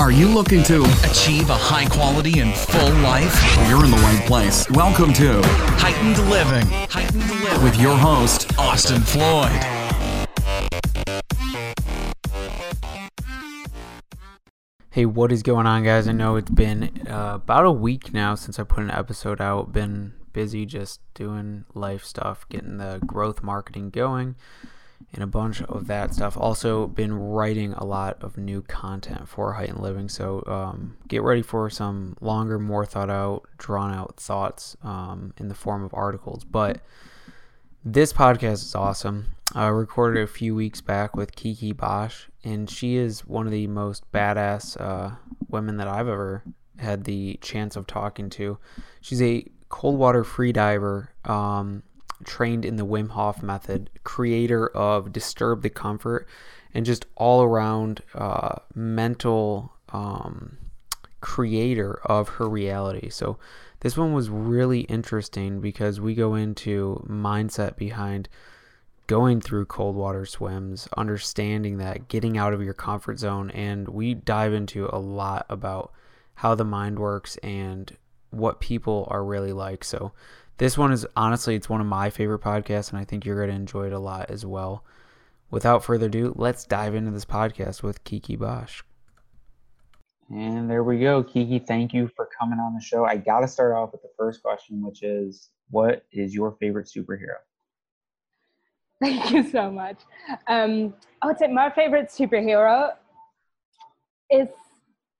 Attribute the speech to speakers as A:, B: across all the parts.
A: Are you looking to
B: Achieve a high quality and full life.
A: You're in the right place. Welcome to
B: Heightened living. Heightened living.
A: with your host,
B: Austin Floyd.
C: Hey, what is going on, guys? I know it's been uh, about a week now since I put an episode out. Been busy just doing life stuff, getting the growth marketing going, and a bunch of that stuff. Also, been writing a lot of new content for Heightened Living. So, um, get ready for some longer, more thought out, drawn out thoughts um, in the form of articles. But this podcast is awesome. I recorded a few weeks back with Kiki Bosch, and she is one of the most badass uh, women that I've ever had the chance of talking to. She's a cold water free diver, um, trained in the Wim Hof method, creator of Disturb the Comfort, and just all around uh, mental um, creator of her reality. So this one was really interesting because we go into mindset behind going through cold water swims, understanding that, getting out of your comfort zone, and we dive into a lot about how the mind works and what people are really like. So this one is honestly it's one of my favorite podcasts and I think you're going to enjoy it a lot as well. Without further ado, let's dive into this podcast with Kiki Bosch.
D: And there we go. Kiki, thank you for coming on the show. I got to start off with the first question, which is what is your favorite superhero?
E: Thank you so much. Um, I would say my favorite superhero is,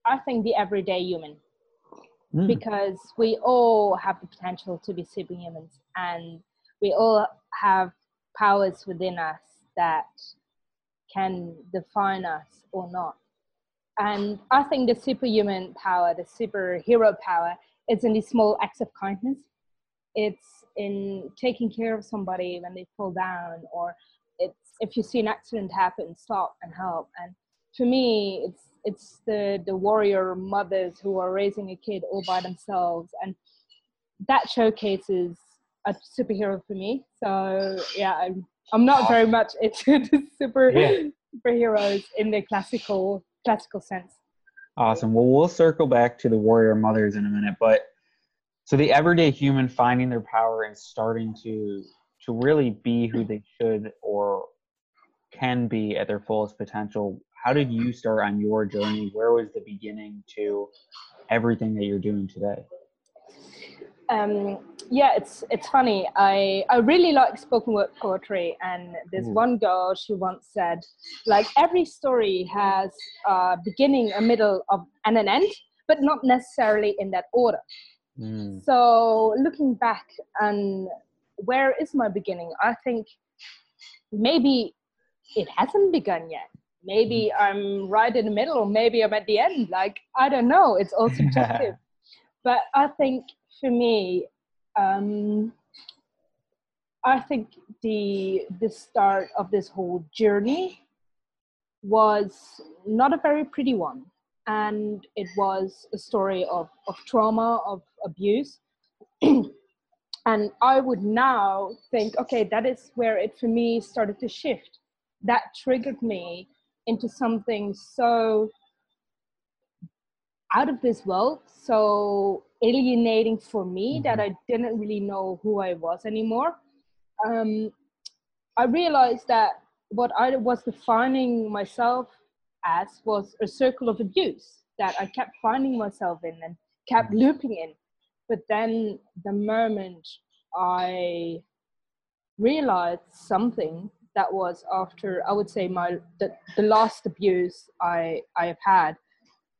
E: I think, the everyday human,
D: Hmm.
E: because we all have the potential to be superhumans, and we all have powers within us that can define us or not. And I think the superhuman power, the superhero power, is in the small acts of kindness. It's in taking care of somebody when they fall down, or it's if you see an accident happen, stop and help. And for me, it's it's the the warrior mothers who are raising a kid all by themselves, and that showcases a superhero for me. So yeah, I'm I'm not very much into the super
D: Yeah.
E: superheroes in the classical classical sense.
D: Awesome. Well, we'll circle back to the warrior mothers in a minute, but so the everyday human finding their power and starting to to really be who they should or can be at their fullest potential. How did you start on your journey? Where was the beginning to everything that you're doing today?
E: um, yeah, it's it's funny. I I really like spoken word poetry, and there's one girl she once said, like every story has a beginning, a middle, of and an end, but not necessarily in that order.
D: Mm,
E: So looking back and where is my beginning? I think maybe it hasn't begun yet. Maybe I'm right in the middle, or maybe I'm at the end. Like I don't know. It's all subjective. but I think for me, um, I think the the start of this whole journey was not a very pretty one, and it was a story of of trauma, of abuse. and I would now think, okay, that is where it for me started to shift. That triggered me into something so out of this world, so alienating for me that I didn't really know who I was anymore. Um, I realized that what I was defining myself as was a circle of abuse that I kept finding myself in and kept looping in. But then the moment I realized something that was after I would say my the, the last abuse I I have had,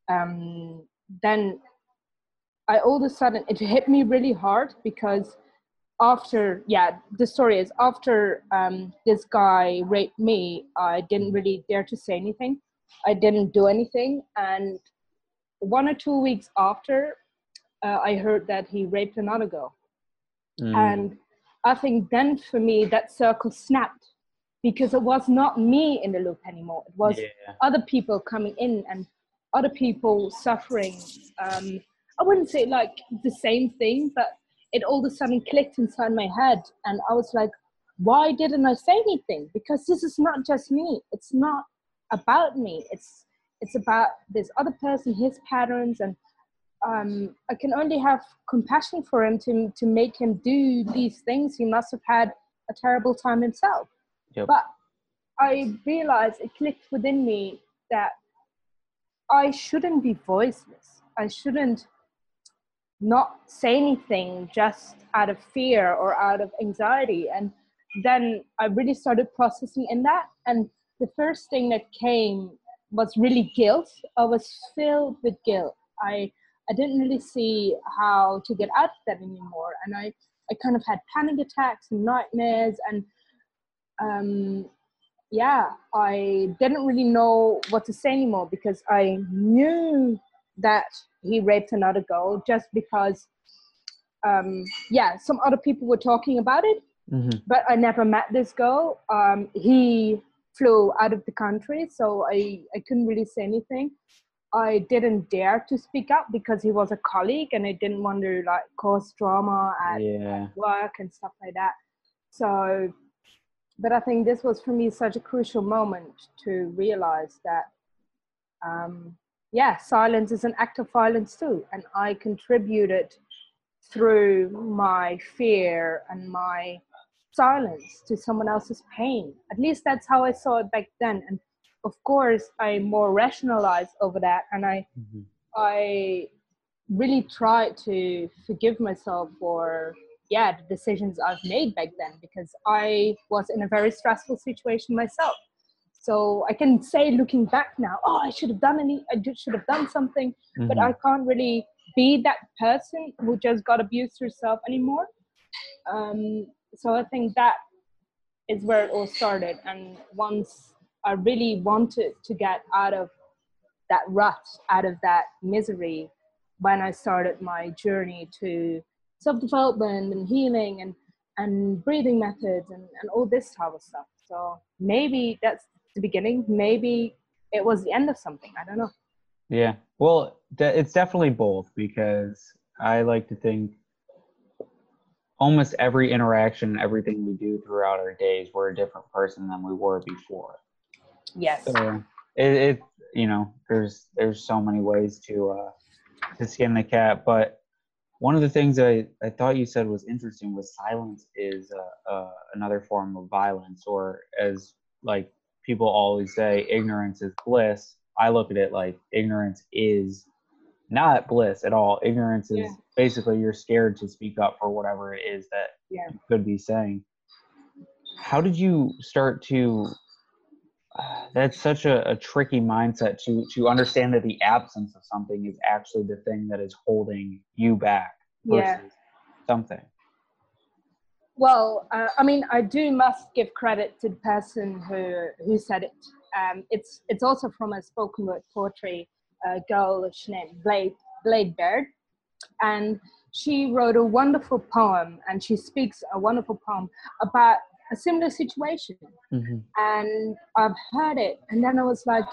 E: um, then I all of a sudden it hit me really hard because after yeah the story is after um, this guy raped me I didn't really dare to say anything. I didn't do anything. And one or two weeks after uh, I heard that he raped another girl.
D: Mm,
E: and I think then for me that circle snapped because it was not me in the loop anymore. It was
D: yeah.
E: other people coming in and other people suffering. Um, I wouldn't say like the same thing, but it all of a sudden clicked inside my head, and I was like, why didn't I say anything? Because this is not just me. It's not about me. It's it's about this other person his patterns and um, i can only have compassion for him to to make him do these things he must have had a terrible time himself
D: Yep.
E: but i realized it clicked within me that i shouldn't be voiceless. I shouldn't not say anything just out of fear or out of anxiety. And then i really started processing in that. And the first thing that came was really guilt. I was filled with guilt. I i didn't really see how to get out of that anymore. And i i kind of had panic attacks and nightmares. And um yeah i didn't really know what to say anymore because i knew that he raped another girl just because um yeah some other people were talking about it
D: Mm-hmm.
E: but I never met this girl. Um, he flew out of the country, so I, I couldn't really say anything. I didn't dare to speak up because he was a colleague and I didn't want to like cause drama at
D: Yeah.
E: work and stuff like that. So, but I think this was for me such a crucial moment to realize that, um, yeah, silence is an act of violence too, and I contributed through my fear and my silence to someone else's pain. At least that's how I saw it back then. And of course, I more rationalized over that, and I
D: Mhm.
E: I really tried to forgive myself for yeah the decisions I've made back then because I was in a very stressful situation myself. So I can say looking back now, oh, I should have done any, I should have done something, but
D: Mhm.
E: I can't really be that person who just got abused herself anymore. Um, so I think that is where it all started. And once I really wanted to get out of that rut, out of that misery, when I started my journey to self-development and healing and and breathing methods and, and all this type of stuff. So maybe that's the beginning. Maybe it was the end of something. I don't know.
D: Yeah. Well, de- it's definitely both because I like to think almost every interaction, everything we do throughout our days, we're a different person than we were before.
E: Yes.
D: So it, it you know, there's there's so many ways to uh, to skin the cat, but one of the things I, I thought you said was interesting was silence is uh, uh, another form of violence, or as like people always say, ignorance is bliss. I look at it like ignorance is not bliss at all. Ignorance is
E: Yeah.
D: basically you're scared to speak up for whatever it is that
E: Yeah.
D: you could be saying. How did you start to? That's such a, a tricky mindset to to understand that the absence of something is actually the thing that is holding you back versus
E: Yeah.
D: something.
E: Well, uh, I mean, I do must give credit to the person who who said it. Um, it's it's also from a spoken word poetry uh, girl named Blythe Blythe Baird, and she wrote a wonderful poem, and she speaks a wonderful poem about a similar situation. Mm-hmm. And I've heard it, and then I was like,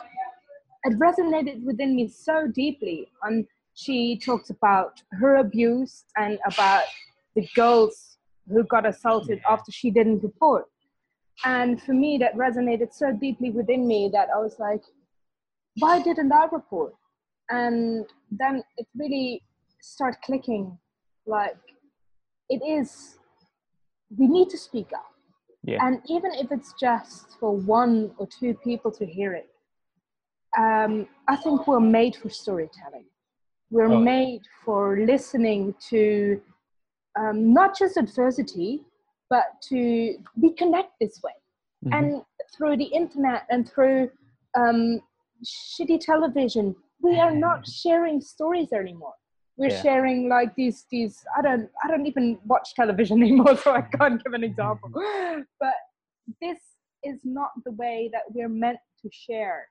E: it resonated within me so deeply. And she talks about her abuse and about the girls who got assaulted after she didn't report. And for me, that resonated so deeply within me that I was like, why didn't I report? And then it really started clicking like, it is, we need to speak up.
D: Yeah.
E: And even if it's just for one or two people to hear it, um, I think we're made for storytelling. We're
D: Oh,
E: made for listening to um, not just adversity, but to we connect this way.
D: Mhm.
E: And through the internet and through um, shitty television, we are not sharing stories anymore. We're
D: Yeah.
E: sharing like these these I don't I don't even watch television anymore, so I can't give an example. Mm-hmm. But this is not the way that we're meant to share.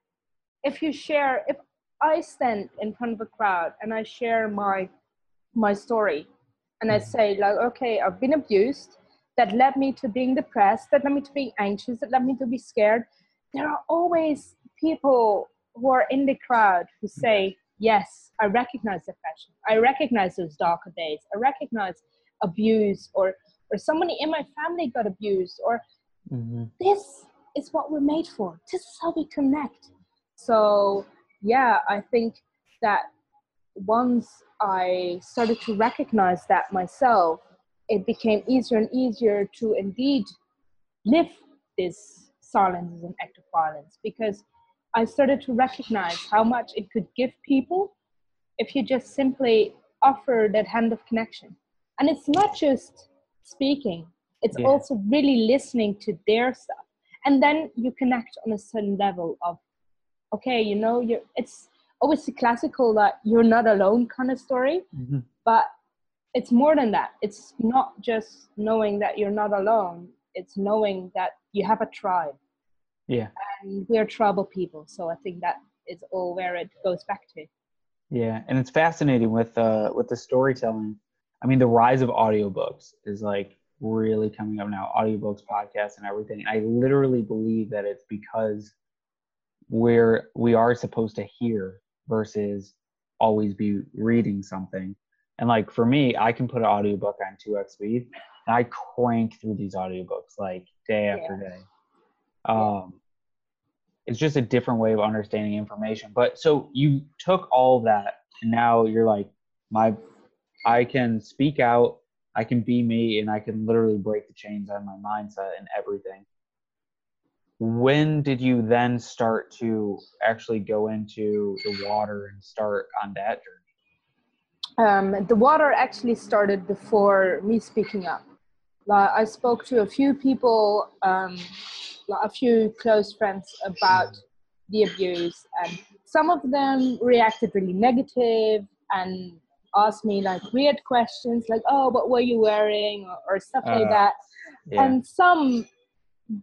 E: If you share, if I stand in front of a crowd and I share my my story, and I mm-hmm. say like, okay, I've been abused. That led me to being depressed. That led me to being anxious. That led me to be scared. There are always people who are in the crowd who say, yes, I recognize depression. I recognize those darker days. I recognize abuse or or somebody in my family got abused or
D: Mhm.
E: this is what we're made for. This is how we connect. So yeah, I think that once I started to recognize that myself, it became easier and easier to indeed live this silence as an act of violence because I started to recognize how much it could give people if you just simply offer that hand of connection. And it's not just speaking, it's
D: Yeah.
E: also really listening to their stuff. And then you connect on a certain level of, okay, you know, you're, it's always the classical that you're not alone kind of story,
D: Mhm.
E: but it's more than that. It's not just knowing that you're not alone, it's knowing that you have a tribe
D: Yeah.
E: and we're trouble people. So I think that is all where it goes back to.
D: Yeah, and it's fascinating with uh with the storytelling. I mean, the rise of audiobooks is like really coming up now. Audiobooks, podcasts, and everything. I literally believe that it's because we're we are supposed to hear versus always be reading something. And like for me, I can put an audiobook on 2x speed and I crank through these audiobooks like day after day. Um it's just a different way of understanding information. But so you took all that and now you're like, my I can speak out, I can be me, and I can literally break the chains on my mindset and everything. When did you then start to actually go into the water and start on that journey?
E: Um, the water actually started before me speaking up. I spoke to a few people, um, like a few close friends about the abuse, and some of them reacted really negative and asked me like weird questions, like "Oh, what were you wearing?" or, or stuff like
D: Uh,
E: that.
D: Yeah.
E: and some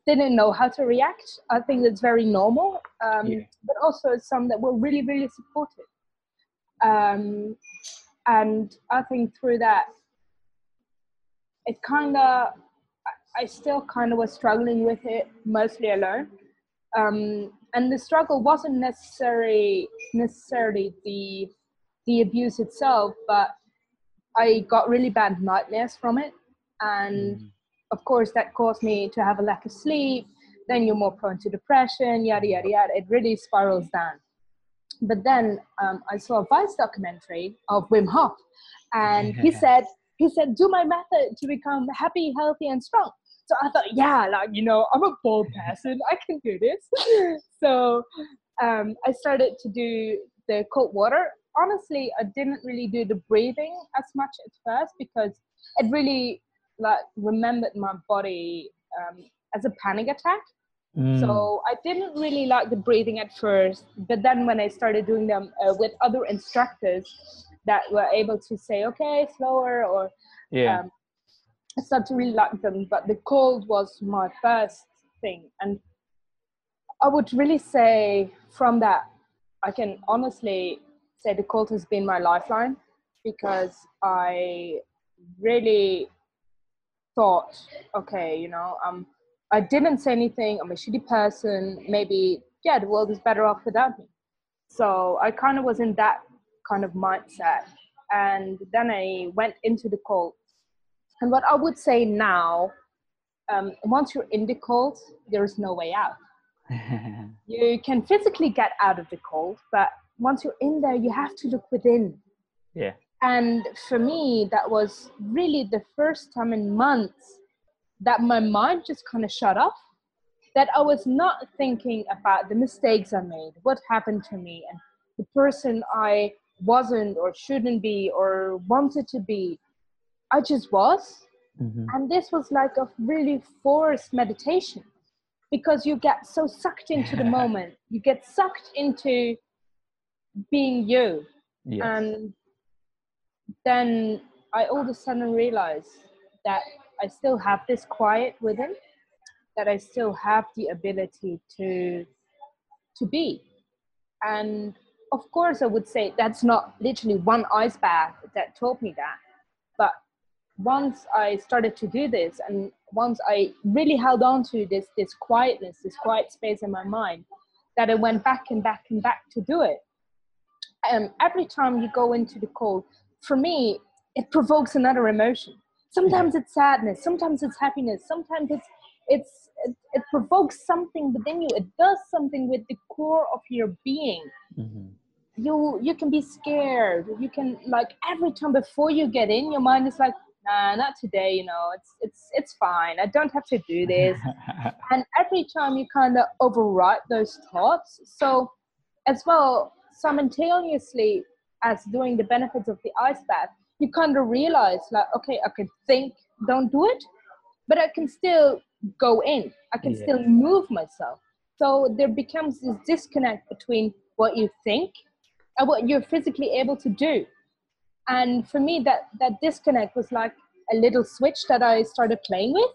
E: didn't know how to react. I think that's very normal. Um,
D: Yeah.
E: But also some that were really, really supportive. Um, and I think through that, it kind of, I still kind of was struggling with it mostly alone. Um, and the struggle wasn't necessarily necessarily the the abuse itself, but I got really bad nightmares from it, and
D: Mhm.
E: of course that caused me to have a lack of sleep. Then you're more prone to depression yada yada yada. It really spirals down. But then um, i saw a vice documentary of wim hof. And he said he said do my method to become happy healthy and strong so i thought yeah like you know i'm a bold person i can do this so um, i started to do the cold water honestly i didn't really do the breathing as much at first because it really like remembered my body um, as a panic attack.
D: Mm.
E: So I didn't really like the breathing at first, but then when I started doing them uh, with other instructors that were able to say, okay, slower, or
D: yeah.
E: um, I started to really like them. But the cold was my first thing, and I would really say from that, I can honestly say the cold has been my lifeline because I really thought, okay, you know, um, I didn't say anything. I'm a shitty person. Maybe, yeah, the world is better off without me. So I kind of was in that kind of mindset. And then I went into the cold. And what I would say now, um, once you're in the cold, there is no way out. You can physically get out of the cold, but once you're in there, you have to look within.
D: yeah.
E: And for me, that was really the first time in months that my mind just kind of shut off. That I was not thinking about the mistakes I made, what happened to me, and the person I wasn't or shouldn't be or wanted to be. I just was.
D: Mhm.
E: And this was like a really forced meditation because you get so sucked into the moment, you get sucked into being you
D: Yes.
E: and then I all of a sudden realized that I still have this quiet within, that I still have the ability to to be. And of course, I would say that's not literally one ice bath that taught me that, but once I started to do this, and once I really held on to this this quietness, this quiet space in my mind, that I went back and back and back to do it. Um, every time you go into the cold, for me, it provokes another emotion. Sometimes it's sadness, sometimes it's happiness, sometimes it's it's it, it provokes something within you. It does something with the core of your being.
D: Hmm
E: you you can be scared. You can like every time before you get in your mind is like nah not today you know it's it's it's fine. I don't have to do this. And every time you kind of override those thoughts so as well simultaneously as doing the benefits of the ice bath you kind of realize like okay i can think don't do it but i can still go in. I can
D: Yeah.
E: still move myself. So there becomes this disconnect between what you think and what you're physically able to do and for me that that disconnect was like a little switch that i started playing with.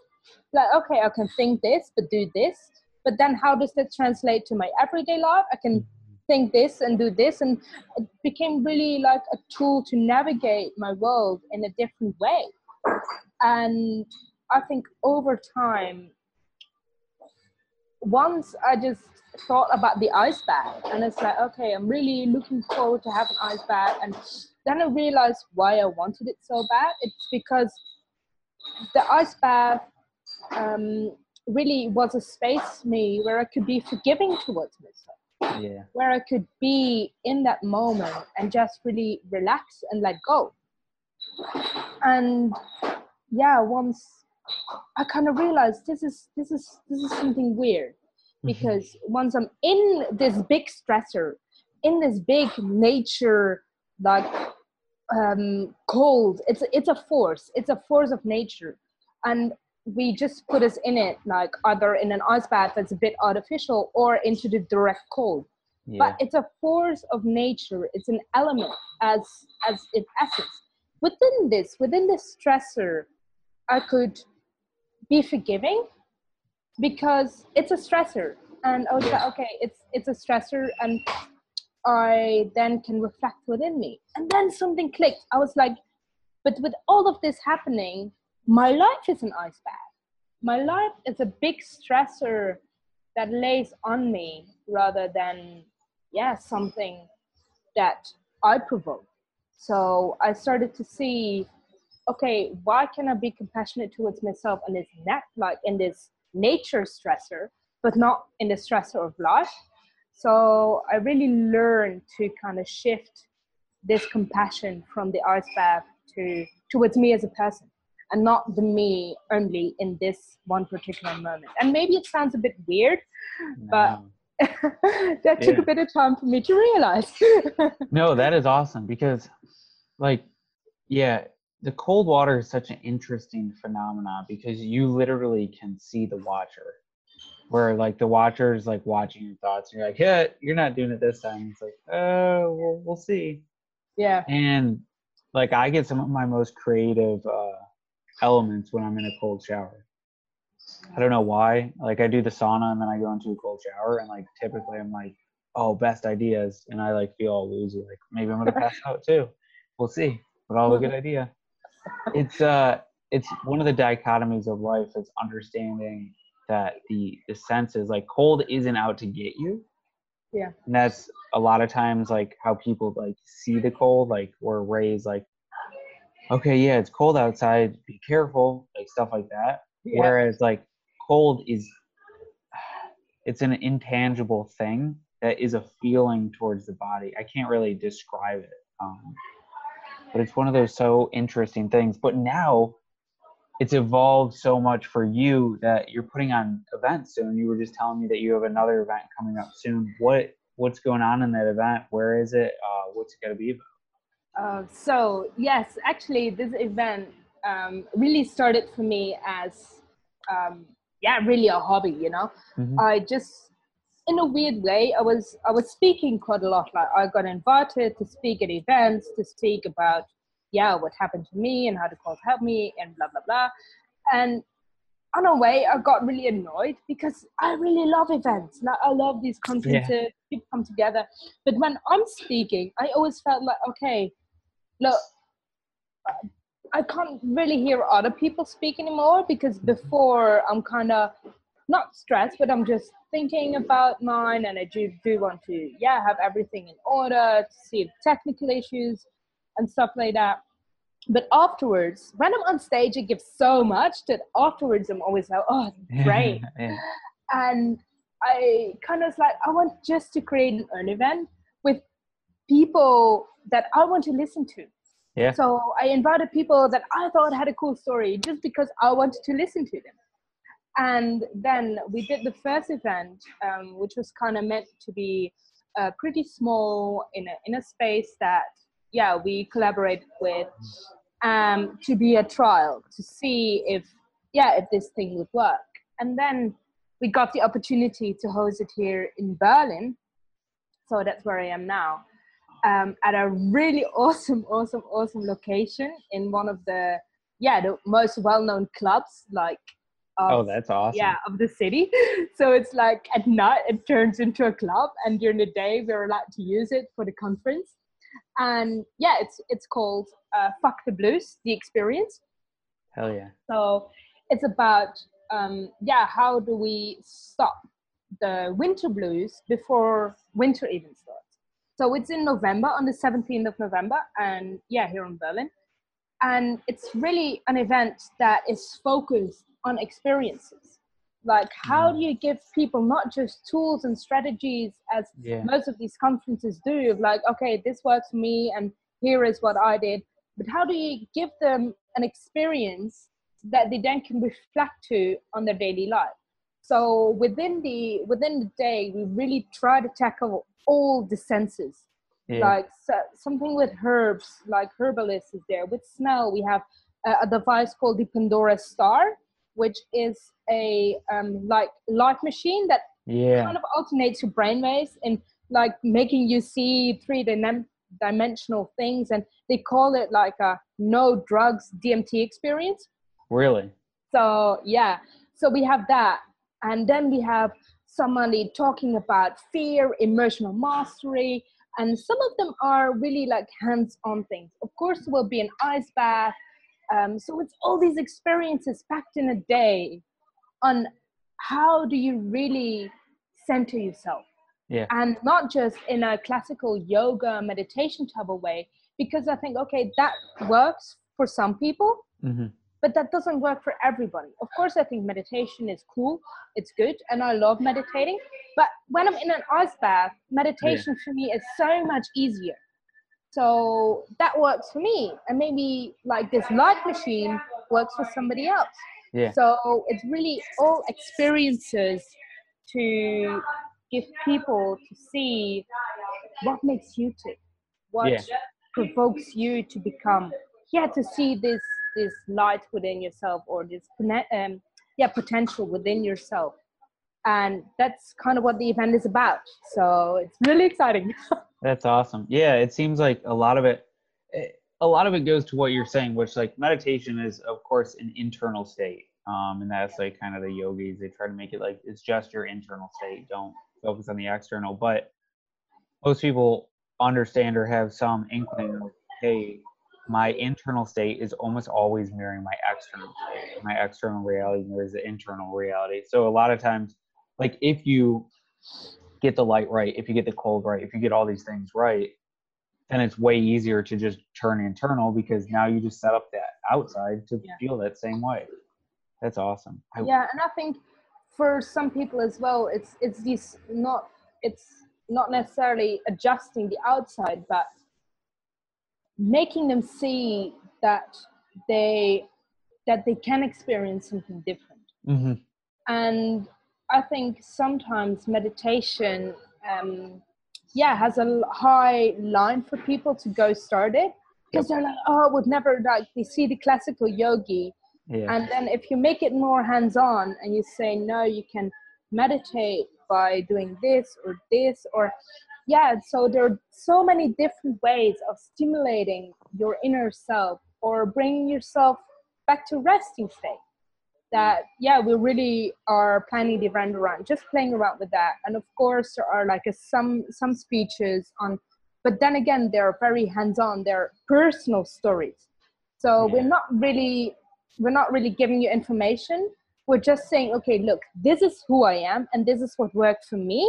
E: Like okay i can think this but do this. But then how does that translate to my everyday life? I can mm-hmm. think this and do this. And it became really like a tool to navigate my world in a different way. And i think over time once i just thought about the ice bath and it's like okay i'm really looking forward to have an ice bath and then i realized why i wanted it so bad it's because the ice bath um, really was a space for me where i could be forgiving towards myself
D: yeah.
E: where I could be in that moment and just really relax and let go. And yeah, once I kind of realized this is this is this is something weird because once I'm in this big stressor, in this big nature like um cold, it's it's a force, it's a force of nature. And we just put us in it like either in an ice bath that's a bit artificial or into the direct cold.
D: Yeah.
E: but it's a force of nature. It's an element as as its essence. Within this within this stressor i could be forgiving because it's a stressor. And i was like okay it's it's a stressor and i then can reflect within me. And then something clicked. I was like but with all of this happening my life is an ice bath my life is a big stressor that lays on me rather than yeah something that i provoke. So i started to see okay why can i be compassionate towards myself in this net like in this nature stressor but not in the stressor of life so i really learned to kind of shift this compassion from the ice bath to towards me as a person and not the me only in this one particular moment and maybe it sounds a bit weird but-
D: No.
E: that took
D: Yeah.
E: a bit of time for me to realize.
D: No, that is awesome because, like, yeah, the cold water is such an interesting phenomenon because you literally can see the watcher, where like the watcher is like watching your thoughts, and you're like, yeah, you're not doing it this time. It's like, oh, we'll, we'll see.
E: yeah,
D: And like, I get some of my most creative uh, elements when I'm in a cold shower. I don't know why. Like, I do the sauna and then I go into a cold shower, and like, typically I'm like, oh, best ideas, and I like feel all woozy. Like, maybe I'm gonna pass out too. We'll see. But all a good idea. It's uh, it's one of the dichotomies of life is understanding that the the senses, like, cold isn't out to get you.
E: Yeah.
D: And that's a lot of times like how people like see the cold. Like, we're raised like, okay, yeah, it's cold outside. Be careful, like stuff like that.
E: yeah,
D: Whereas like cold is it's an intangible thing that is a feeling towards the body. I can't really describe it. Um, but it's one of those so interesting things. But now it's evolved so much for you that you're putting on events soon. You were just telling me that you have another event coming up soon. What what's going on in that event? Where is it? Uh, what's it gonna be about?
E: Uh, so yes, actually, this event um, really started for me as um, yeah, really a hobby. You know,
D: Mhm.
E: I just in a weird way, I was I was speaking quite a lot. Like I got invited to speak at events to speak about yeah what happened to me and how the cause helped me and blah blah blah. And on a way, I got really annoyed because I really love events. Like I love these conferences, people come together. But when I'm speaking, I always felt like okay, look. I can't really hear other people speak anymore because mm-hmm. before I'm kind of not stressed, but I'm just thinking about mine, and I do do want to, yeah, have everything in order see the technical issues and stuff like that. but afterwards, when I'm on stage, I give so much that afterwards I'm always like, oh, great.
D: yeah.
E: and I kind of like I want just to create an event with people that I want to listen to.
D: Yeah.
E: So I invited people that I thought had a cool story just because I wanted to listen to them. And then we did the first event, um, which was kind of meant to be uh, pretty small in a, in a space that, yeah, we collaborated with um, to be a trial to see if, yeah, if this thing would work. And then we got the opportunity to host it here in Berlin. So that's where I am now um, at a really awesome, awesome, awesome location in one of the yeah the most well-known clubs like. Of,
D: Oh, that's awesome.
E: yeah of the city so it's like at night it turns into a club and during the day we're allowed to use it for the conference and yeah it's it's called uh, fuck the blues the experience
D: Hell yeah.
E: so it's about um, yeah, how do we stop the winter blues before winter even starts? So it's in November, on the 17th of November, and yeah, here in Berlin. And it's really an event that is focused on experiences. Like, how mm. do you give people not just tools and strategies as
D: Yeah.
E: most of these conferences do, of like, okay, this works for me, and here is what I did. But how do you give them an experience that they then can reflect to on their daily life? So within the within the day, we really try to tackle all the senses.
D: Yeah.
E: Like so, something with herbs, like herbalist is there. With smell, we have a, a device called the Pandora Star, which is a um, like light machine that
D: yeah.
E: kind of alternates your brainwaves and like making you see three dim- dimensional things and they call it like a no drugs dmt experience
D: Really?
E: so yeah so we have that and then we have somebody talking about fear emotional mastery and some of them are really like hands-on things of course there will be an ice bath um, so it's all these experiences packed in a day on how do you really center yourself
D: Yeah.
E: and not just in a classical yoga meditation type of way because i think okay that works for some people
D: hmm
E: but that doesn't work for everybody. Of course, I think meditation is cool, it's good, and I love meditating. But when I'm in an ice bath, meditation for me is so much easier. So that works for me, and maybe like this light machine works for somebody else.
D: Yeah.
E: So it's really all experiences to give people to see what makes you tick, what
D: Yeah.
E: provokes you to become, yeah, to see this this light within yourself or this um, yeah potential within yourself, and that's kind of what the event is about. So it's really exciting.
D: That's awesome. Yeah, it seems like a lot of it, eh, a lot of it goes to what you're saying, which like meditation is, of course, an internal state. Um, and that's like kind of the yogis. They try to make it like it's just your internal state. Don't focus on the external. But most people understand or have some inkling of, hey, my internal state is almost always mirroring my external state. My external reality mirrors the internal reality. So a lot of times, like if you get the light right, if you get the cold right, if you get all these things right, then it's way easier to just turn internal because now you just set up that outside to
E: Yeah.
D: feel that same way. That's awesome. I,
E: yeah and i think for some people as well it's it's this not it's not necessarily adjusting the outside but making them see that they that they can experience something different
D: Mhm.
E: and i think sometimes meditation um yeah has a high line for people to go start it because they're like oh i would never like they see the classical yogi
D: Yeah.
E: and then if you make it more hands on and you say, no, you can meditate by doing this or this, or yeah, so there are so many different ways of stimulating your inner self or bringing yourself back to resting state. That, yeah, we really are planning the event around, just playing around with that. And of course, there are like a, some some speeches on, but then again, they're very hands on, they're personal stories. So
D: Yeah.
E: we're not really we're not really giving you information we're just saying okay look this is who i am and this is what worked for me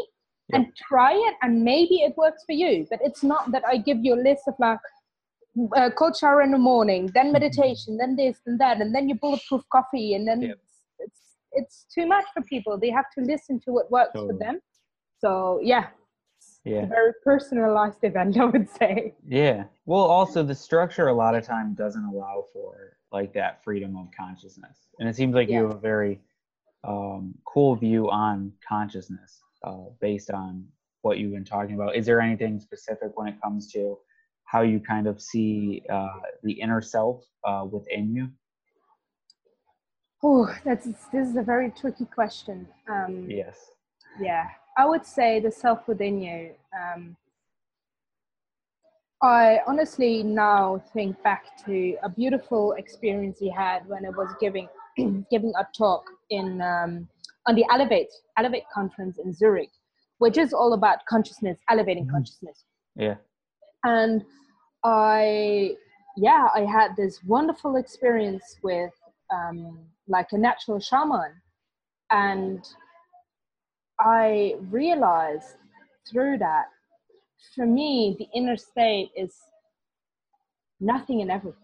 E: and try it and maybe it works for you but it's not that i give you a list of like uh, cold shower in the morning, then meditation, then this and that, and then your bulletproof coffee, and then it's, it's it's too much for people. They have to listen to what works for them. So yeah, it's
D: Yeah.
E: a very personalized event, I would say.
D: Yeah. Well, also the structure a lot of time doesn't allow for like that freedom of consciousness, and it seems like you have a very um, cool view on consciousness uh, based on what you've been talking about. Is there anything specific when it comes to how you kind of see uh, the inner self uh, within you?
E: Oh, that's this is a very tricky question. Um,
D: Yes.
E: yeah i would say the self within you um, i honestly now think back to a beautiful experience he had when i was giving giving a talk in um, on the elevate elevate conference in zurich which is all about consciousness elevating
D: Mhm.
E: consciousness
D: Yeah.
E: And i yeah i had this wonderful experience with um, like a natural shaman. And i realized through that for me the inner state is nothing and everything.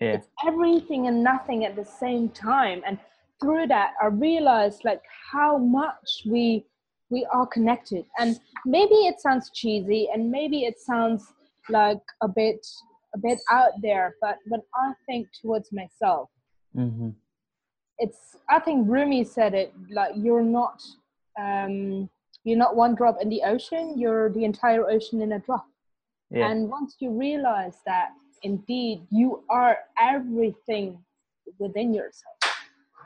D: Yeah.
E: it's everything and nothing at the same time. And through that i realized like how much we we are connected and maybe it sounds cheesy and maybe it sounds like a bit a bit out there but when i think towards myself
D: Mm-hmm.
E: it's i think rumi said it like you're not um you're not one drop in the ocean you're the entire ocean in a drop
D: Yeah.
E: and once you realize that indeed you are everything within yourself,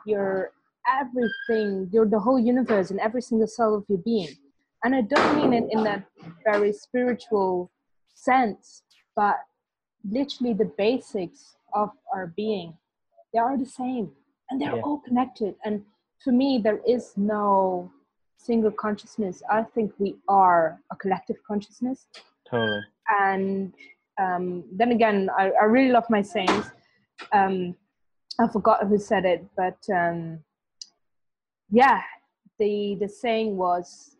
E: you're everything, you're the whole universe and every single cell of your being. And I don't mean it in that very spiritual sense, but literally the basics of our being. They are the same and they're
D: Yeah.
E: all connected. And for me, there is no single consciousness. I think we are a collective consciousness
D: totally.
E: and um, then again, I, I really love my sayings. Um, I forgot who said it, but um, yeah, the the saying was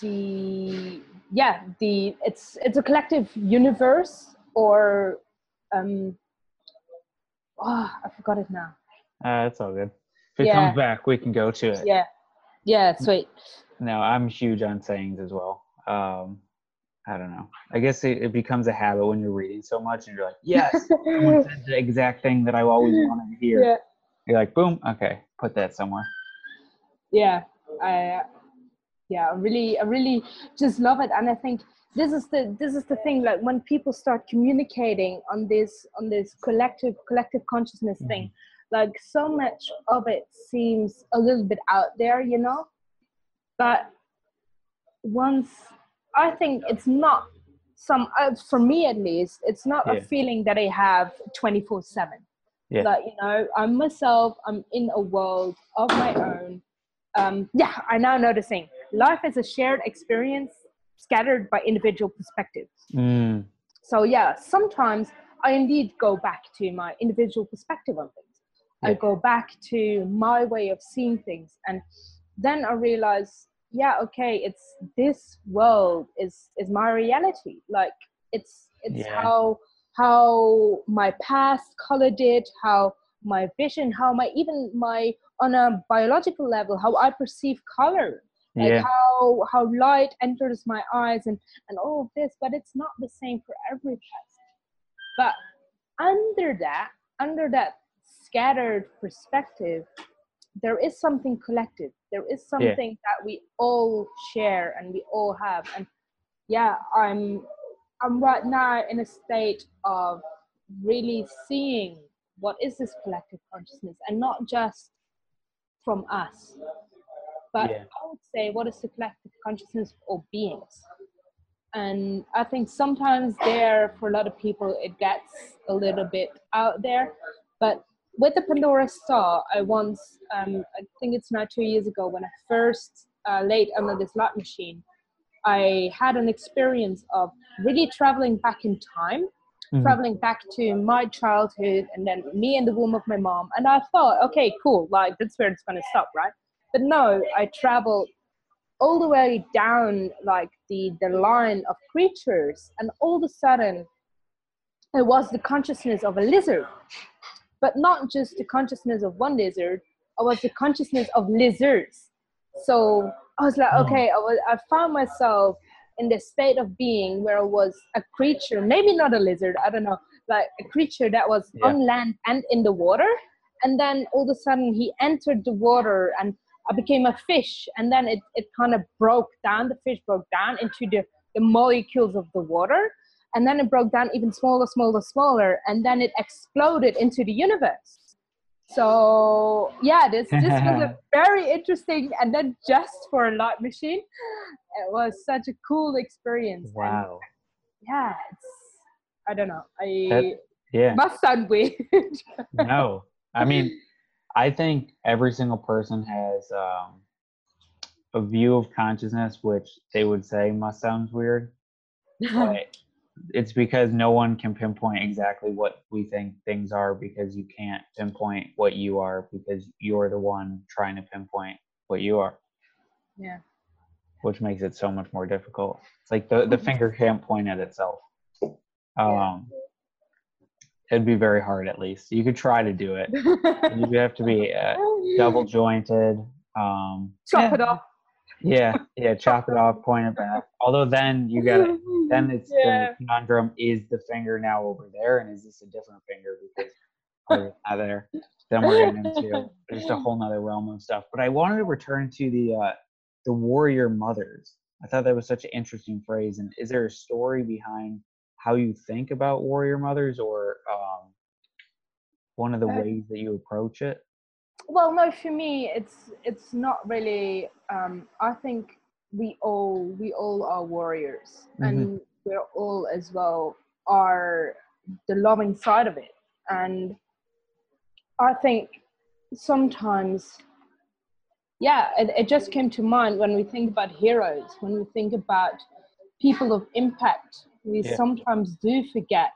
E: the yeah the it's it's a collective universe or um, oh, I forgot it now.
D: Uh, it's all good. If it
E: Yeah.
D: comes back, we can go to it.
E: Yeah, yeah, sweet.
D: No, I'm huge on sayings as well. Um, I don't know. I guess it, it becomes a habit when you're reading so much and you're like, yes, someone said the exact thing that I always wanted to hear.
E: yeah.
D: You're like, boom, okay, put that somewhere.
E: yeah i yeah i really i really just love it and i think this is the this is the thing like when people start communicating on this on this collective collective consciousness thing like so much of it seems a little bit out there you know but once i think it's not some uh, for me at least it's not
D: Yeah.
E: a feeling that i have 24 7
D: Yeah.
E: like you know i'm myself i'm in a world of my own. Um, yeah i now noticing life is a shared experience scattered by individual perspectives.
D: Mm,
E: so yeah sometimes i indeed go back to my individual perspective on things. I go back to my way of seeing things and then i realize yeah okay it's this world is is my reality. Like it's it's
D: Yeah.
E: how how my past colored it how my vision how my even my on a biological level how i perceive color. Like
D: yeah.
E: how how light enters my eyes and and all of this but it's not the same for every person but under that under that scattered perspective there is something collective. There is something that we all share and we all have. And yeah i'm i'm right now in a state of really seeing what is this collective consciousness and not just from us but
D: Yeah.
E: i would say what is the collective consciousness of beings and i think sometimes there for a lot of people it gets a little bit out there but with the pandora star i once um, i think it's now two years ago when i first uh, laid under this light machine i had an experience of really traveling back in time
D: Mhm.
E: traveling back to my childhood and then me in the womb of my mom and i thought okay cool like that's where it's going to stop right but no i traveled all the way down like the the line of creatures and all of a sudden it was the consciousness of a lizard, but not just the consciousness of one lizard. It was the consciousness of lizards. So I was like,
D: Oh.
E: okay, I was I found myself in the state of being where I was a creature, maybe not a lizard, I don't know, like a creature that was
D: Yeah.
E: on land and in the water. And then all of a sudden he entered the water and I became a fish. And then it, it kind of broke down, the fish broke down into the, the molecules of the water. And then it broke down even smaller, smaller, smaller. And then it exploded into the universe. So yeah, this this was a very interesting, and then just for a light machine, it was such a cool experience. And
D: Wow.
E: yeah, it's I don't know. I
D: That- Yeah.
E: must sound weird.
D: no i mean i think every single person has um, a view of consciousness which they would say must sound weird but it's because no one can pinpoint exactly what we think things are because you can't pinpoint what you are because you're the one trying to pinpoint what you are.
E: Yeah.
D: which makes it so much more difficult. It's like the, the finger can't point at itself. Um it'd be very hard at least. You could try to do it. You have to be uh, double jointed. Um,
E: Chop it off.
D: Yeah, yeah, chop it off, point it back. Although then you gotta, then it's
E: Yeah.
D: the conundrum: is the finger now over there, and is this a different finger because it's not there? Then we're getting into just a whole nother realm of stuff. But I wanted to return to the uh, the warrior mothers. I thought that was such an interesting phrase. And is there a story behind how you think about warrior mothers, or um, one of the ways that you approach it?
E: Well no for me it's it's not really um i think we all we all are warriors and we're all as well are the loving side of it and i think sometimes yeah it, it just came to mind when we think about heroes when we think about people of impact we
D: Yeah.
E: sometimes do forget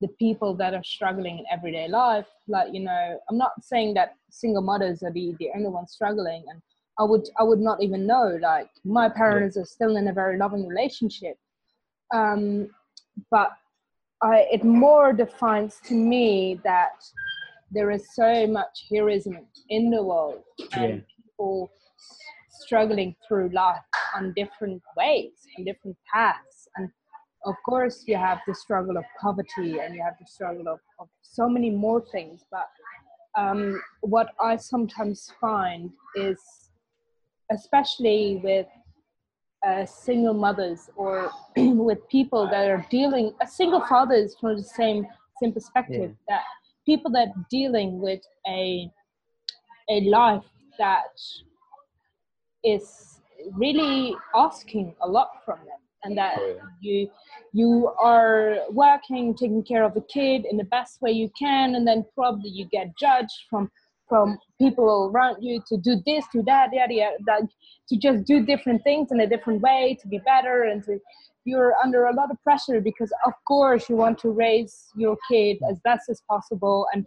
E: the people that are struggling in everyday life like you know i'm not saying that single mothers are the, the only ones struggling and i would i would not even know like my parents are still in a very loving relationship. Um but i it more defines to me that there is so much heroism in the world and
D: Yeah.
E: people struggling through life on different ways on different paths of course you have the struggle of poverty and you have the struggle of, of so many more things but um, what i sometimes find is especially with uh, single mothers or with people that are dealing uh, single father is from the same same perspective that people that are dealing with a a life that is really asking a lot from them and that
D: Oh, yeah.
E: you you are working taking care of a kid in the best way you can and then probably you get judged from from people around you to do this to that yada yada that to just do different things in a different way to be better and to you're under a lot of pressure because of course you want to raise your kid as best as possible and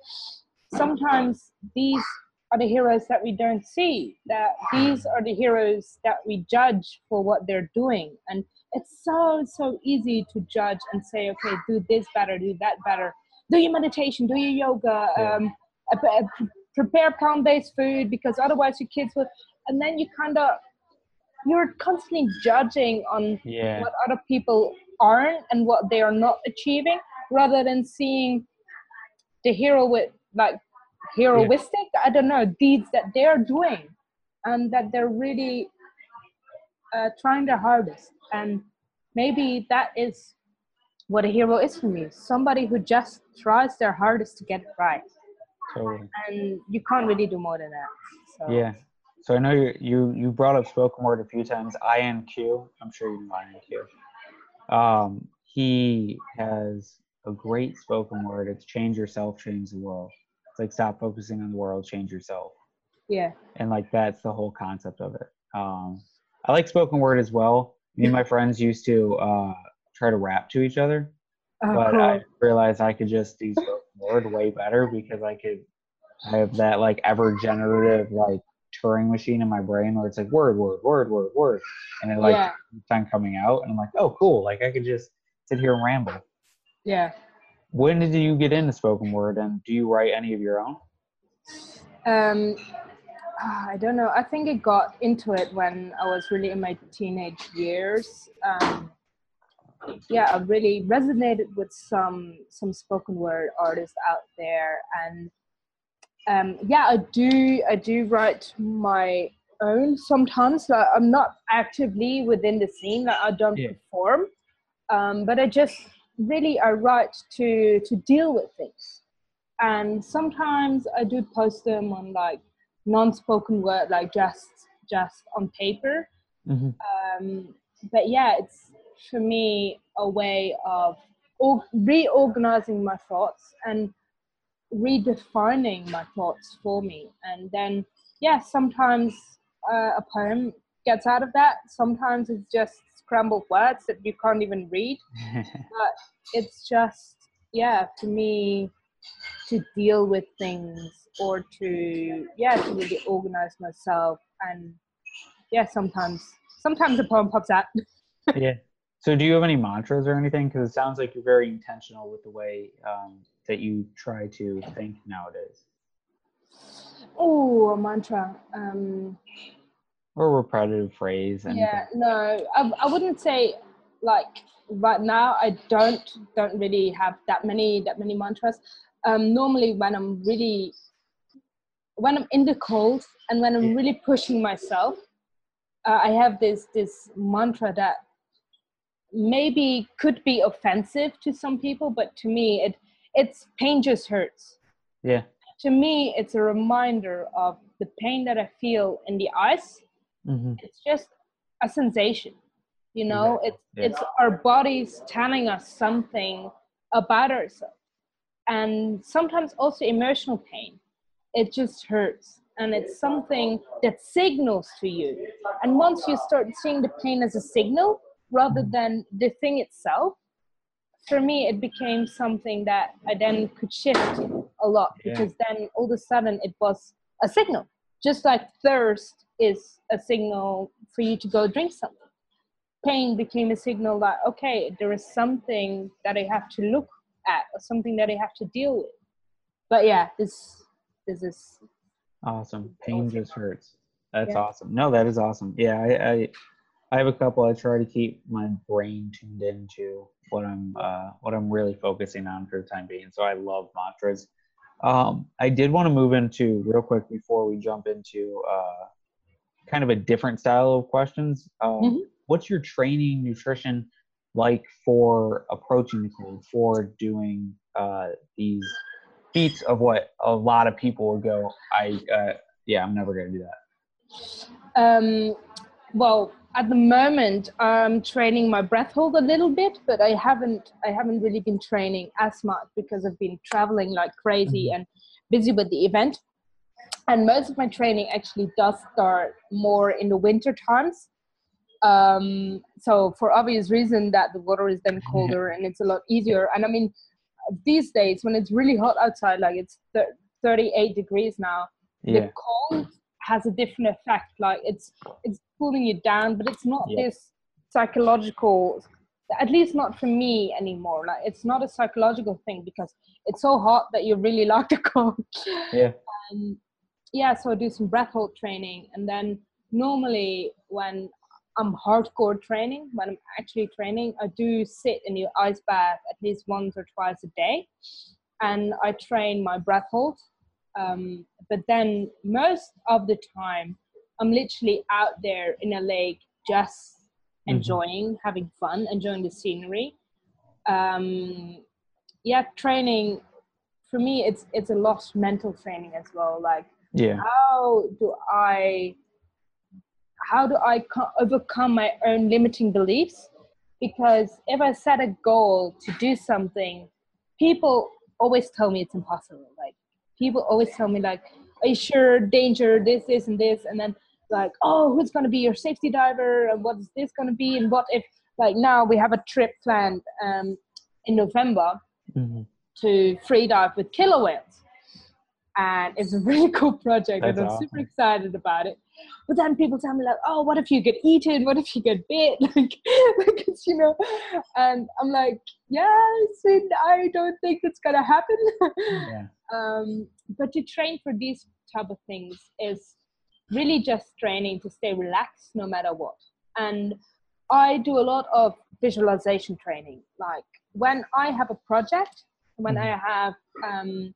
E: sometimes these are the heroes that we don't see that these are the heroes that we judge for what they're doing. And it's so so easy to judge and say okay do this better do that better. Do your meditation do your yoga um, pre- pre- prepare plant-based food because otherwise your kids will and then you kind of you're constantly judging on
D: Yeah,
E: what other people aren't and what they are not achieving rather than seeing the hero with like heroistic i don't know deeds that they're doing and that they're really uh, trying their hardest and maybe that is what a hero is for me somebody who just tries their hardest to get it right
D: totally.
E: and you can't really do more than that so
D: Yeah. So I know you you you brought up spoken word a few times. INQ. I'm sure you know INQ. Um, he has a great spoken word. It's change yourself, change the world. It's like stop focusing on the world, change yourself.
E: yeah
D: And like that's the whole concept of it. Um, I like spoken word as well. Me and my friends used to uh, try to rap to each other,
E: oh,
D: but
E: cool.
D: I realized I could just do spoken word way better because I could I have that like ever generative like Turing machine in my brain where it's like word, word, word, word, word, and it like
E: Yeah.
D: keeps on coming out, and I'm like, oh, cool, like I could just sit here and ramble.
E: yeah
D: when did you get into spoken word, and do you write any of your own?
E: Um, ah, I don't know. I think I got into it when I was really in my teenage years. Um, yeah, I really resonated with some some spoken word artists out there, and um, yeah, I do I do write my own sometimes. Like, I'm not actively within the scene. Like, I don't
D: Yeah.
E: perform, um, but I just really I write to to deal with things, and sometimes I do post them on like non-spoken word, like just just on paper.
D: Mm-hmm.
E: Um, but yeah, it's for me a way of or- reorganizing my thoughts and redefining my thoughts for me. And then, yeah, sometimes uh, a poem gets out of that. Sometimes it's just scrambled words that you can't even read. But it's just, yeah, for me to deal with things or to, yeah, to really organize myself. And yeah, sometimes, sometimes a poem pops out.
D: yeah. So, do you have any mantras or anything? Because it sounds like you're very intentional with the way um, that you try to think nowadays,
E: Oh, a mantra. Um,
D: or a repetitive phrase. Anything.
E: yeah, no, I, I wouldn't say like right now. I don't don't really have that many that many mantras. Um, normally, when I'm really when I'm in the cold and when I'm really pushing myself, uh, I have this this mantra that maybe could be offensive to some people, but to me, it it's pain just hurts.
D: Yeah.
E: To me, it's a reminder of the pain that I feel in the eyes
D: hmm
E: it's just a sensation you know? It's
D: Yeah.
E: it's our bodies telling us something about ourselves. And sometimes also emotional pain. It just hurts. And it's something that signals to you. And once you start seeing the pain as a signal rather than the thing itself for me it became something that i then could shift a lot
D: Yeah.
E: because then all of a sudden it was a signal. Just like thirst is a signal for you to go drink something pain became a signal that okay there is something that i have to look at or something that i have to deal with but yeah this this is
D: Awesome. Pain just hurts. That's
E: Yeah.
D: awesome. No, that is awesome. Yeah, I, I I have a couple. I try to keep my brain tuned into what I'm uh, what I'm really focusing on for the time being. So I love mantras. Um, I did want to move into real quick before we jump into uh, kind of a different style of questions. Um,
E: Mhm.
D: What's your training nutrition like for approaching the cold, for doing uh, these feats of what a lot of people would go, I uh, yeah, I'm never gonna do that.
E: um well at the moment i'm training my breath hold a little bit but i haven't i haven't really been training as much because i've been traveling like crazy and busy with the event and most of my training actually does start more in the winter times. Um so for obvious reason that the water is then colder and it's a lot easier. And i mean these days when it's really hot outside like it's thir- 38 degrees now
D: Yeah,
E: the cold has a different effect. Like it's it's cooling you down but it's not
D: Yeah.
E: this psychological at least not for me anymore. Like it's not a psychological thing because it's so hot that you really like the cold.
D: Yeah,
E: um, yeah so I do some breath hold training and then normally when i'm hardcore training when i'm actually training i do sit in the ice bath at least once or twice a day and i train my breath hold um, but then most of the time i'm literally out there in a lake just
D: Mhm.
E: enjoying having fun enjoying the scenery um, yeah training for me it's it's a lot mental training as well like
D: yeah,
E: how do i how do i co- overcome my own limiting beliefs? Because if i set a goal to do something people always tell me it's impossible. Like people always tell me like are you sure? Danger this this and this. And then like oh who's going to be your safety diver? And what is this going to be? And what if like now we have a trip planned um, in november
D: Mhm.
E: to free dive with killer whales. And it's a really cool project,
D: That's
E: and I'm super excited about it. but then people tell me like oh what if you get eaten? What if you get bit? Like because you know and i'm like yes and i don't think it's gonna happen.
D: Yeah.
E: um, but to train for these type of things is really just training to stay relaxed no matter what. And i do a lot of visualization training. Like when i have a project when i have um,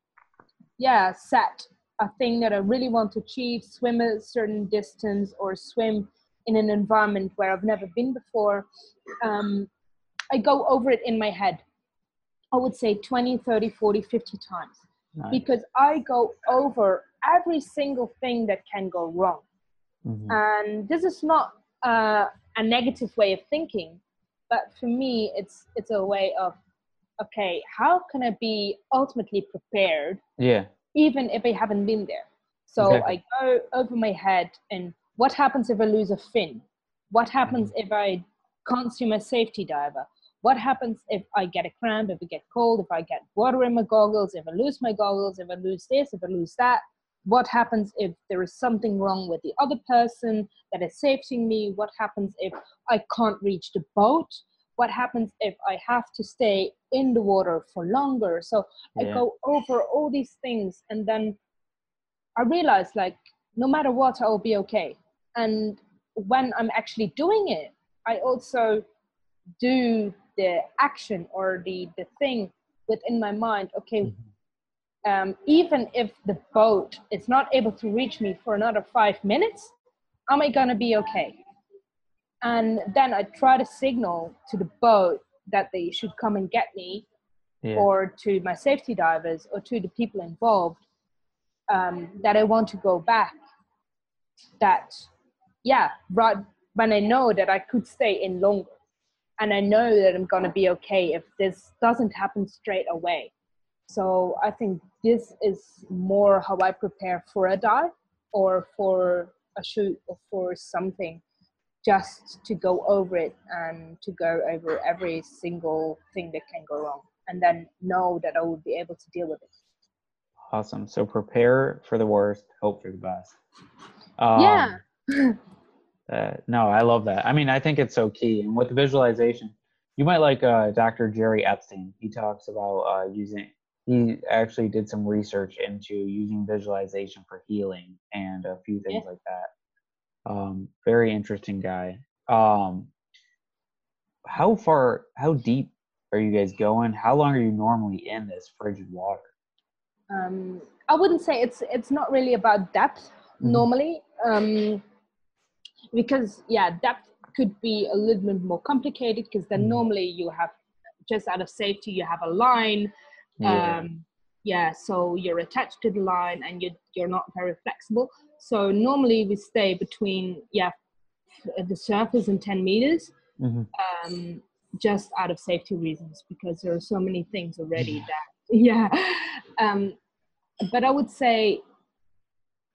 E: yeah set a thing that i really want to achieve swim a certain distance or swim in an environment where i've never been before um, i go over it in my head i would say 20 30 40 50 times
D: Nice.
E: because I go over every single thing that can go wrong.
D: Mhm.
E: And this is not uh, a negative way of thinking, but for me, it's it's a way of okay, how can I be ultimately prepared
D: Yeah.
E: even if I haven't been there? So
D: Exactly.
E: I go over my head and what happens if I lose a fin? What happens
D: Mm-hmm.
E: if I see my safety diver? What happens if I get a cramp, if I get cold, if I get water in my goggles, if I lose my goggles, if I lose this, if I lose that? What happens if there is something wrong with the other person that is safetying me? What happens if I can't reach the boat? What happens if I have to stay in the water for longer? So I go over all these things and then I realize like no matter what, I will be okay. And when I'm actually doing it, I also do the action or the the thing within my mind. Okay, um, even if the boat is not able to reach me for another five minutes, am I gonna be okay? And then I try to signal to the boat that they should come and get me
D: Yeah.
E: or to my safety divers or to the people involved um, that I want to go back. That, yeah, right when I know that I could stay in longer and I know that I'm going to be okay if this doesn't happen straight away. So I think this is more how I prepare for a dive or for a shoot or for something just to go over it and to go over every single thing that can go wrong and then know that I will be able to deal with it.
D: Awesome. So prepare for the worst, hope for the best. Um,
E: yeah.
D: Uh, no, I love that. I mean, I think it's so key. And with visualization, you might like uh, Dr. Jerry Epstein. He talks about uh, using. He actually did some research into using visualization for healing and a few things
E: Yeah.
D: like that. Um, very interesting guy. Um, how far? How deep are you guys going? How long are you normally in this frigid water?
E: um, I wouldn't say it's it's not really about depth
D: Mhm.
E: normally, um, because yeah, depth could be a little bit more complicated because then
D: Mhm.
E: normally you have just out of safety you have a line,
D: Yeah.
E: um, yeah, so you're attached to the line and you you're not very flexible. So normally we stay between yeah the surface and 10 meters
D: Mhm.
E: um, just out of safety reasons because there are so many things already that yeah um, but i would say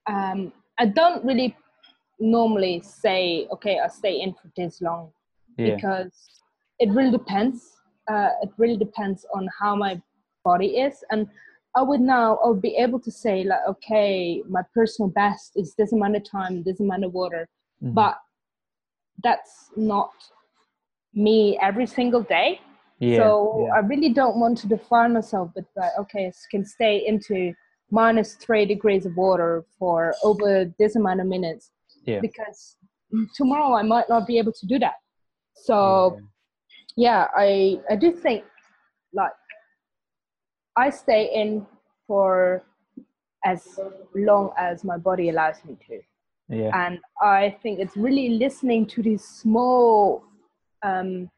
E: um, i don't really normally say okay i'll stay in for this long
D: Yeah.
E: because it really depends uh, it really depends on how my body is and i would now i would be able to say like okay my personal best is this amount of time this amount of water
D: Mhm.
E: but that's not me every single day
D: yeah.
E: so
D: yeah.
E: I really don't want to define myself with like, okay, I can stay into minus three degrees of water for over this amount of minutes
D: Yeah.
E: because tomorrow I might not be able to do that. So yeah, I I do think like I stay in for as long as my body allows me to
D: yeah.
E: and I think it's really listening to these small um,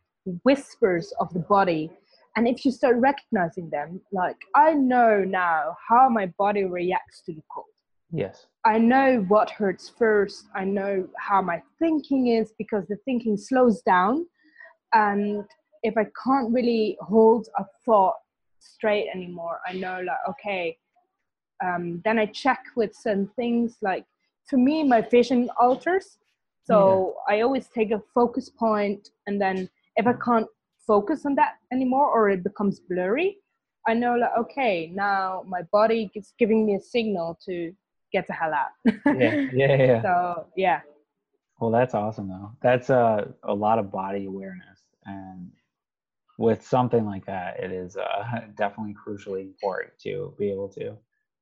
E: whispers of the body. And if you start recognizing them, like I know now how my body reacts to the cold.
D: Yes.
E: I know what hurts first. I know how my thinking is because the thinking slows down. And if I can't really hold a thought straight anymore, I know, like, okay, um, then I check with some things. Like, to me, my vision alters. So I always take a focus point, and then if I can't focus on that anymore or it becomes blurry, I know, like, okay, now my body is giving me a signal to get the hell out.
D: Yeah, yeah, yeah.
E: so yeah,
D: Well, that's awesome though. That's uh, a lot of body awareness, and with something like that, it is uh, definitely crucially important to be able to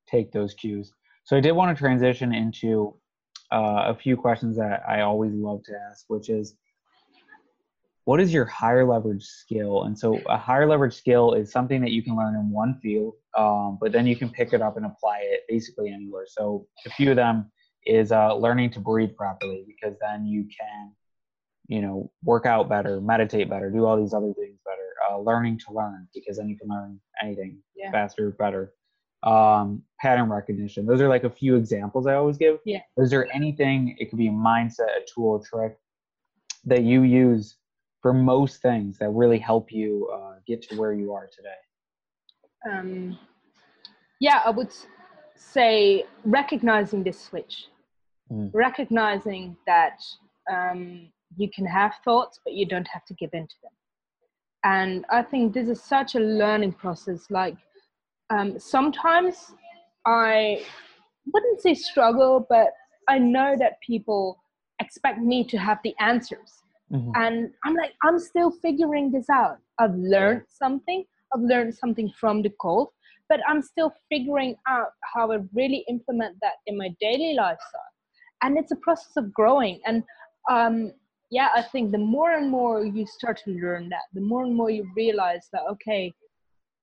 D: take those cues. So I did want to transition into uh, a few questions that I always love to ask, which is, what is your higher leverage skill? And so a higher leverage skill is something that you can learn in one field, um, but then you can pick it up and apply it basically anywhere. So a few of them is uh, learning to breathe properly because then you can, you know, work out better, meditate better, do all these other things better. Uh, learning to learn because then you can learn anything
E: Yeah.
D: faster, better. Um, pattern recognition. Those are like a few examples I always give.
E: Yeah.
D: Is there anything? It could be a mindset, a tool, a trick that you use for most things that really help you uh, get to where you are today.
E: um, yeah, I would say recognizing this switch,
D: Mm.
E: recognizing that um, you can have thoughts, but you don't have to give in to them. And I think this is such a learning process. Like um, sometimes I wouldn't say struggle, but I know that people expect me to have the answers
D: Mhm.
E: and i'm like i'm still figuring this out i've learned something i've learned something from the cold but i'm still figuring out how i really implement that in my daily lifestyle and it's a process of growing and um yeah i think the more and more you start to learn that the more and more you realize that okay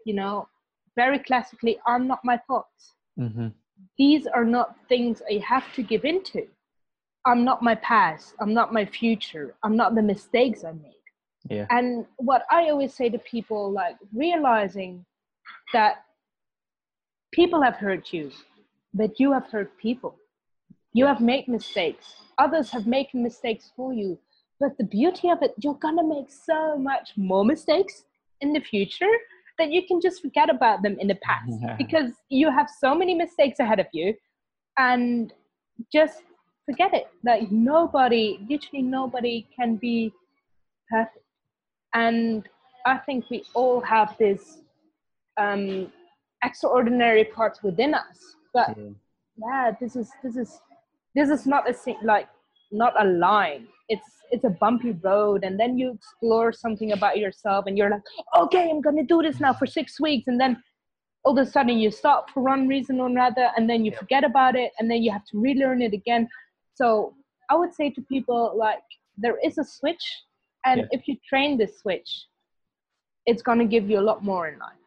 E: you know very classically i'm not my thoughts
D: Mhm.
E: these are not things I have to give into. I'm not my past. I'm not my future. I'm not the mistakes I made.
D: Yeah.
E: And what I always say to people, like realizing that people have hurt you, but you have hurt people. You have made mistakes. Others have made mistakes for you. But the beauty of it, you're gonna make so much more mistakes in the future that you can just forget about them in the past
D: Yeah.
E: because you have so many mistakes ahead of you and just forget it. Like nobody, literally nobody can be perfect. And I think we all have this um, extraordinary parts within us. But
D: Yeah.
E: yeah, this is this is this is not a like not a line. It's it's a bumpy road, and then you explore something about yourself, and you're like, okay, I'm gonna do this now for six weeks, and then all of a sudden you stop for one reason or another, and then you forget about it, and then you have to relearn it again. So I would say to people like there is a switch, and
D: Yeah.
E: if you train this switch, it's gonna give you a lot more in life.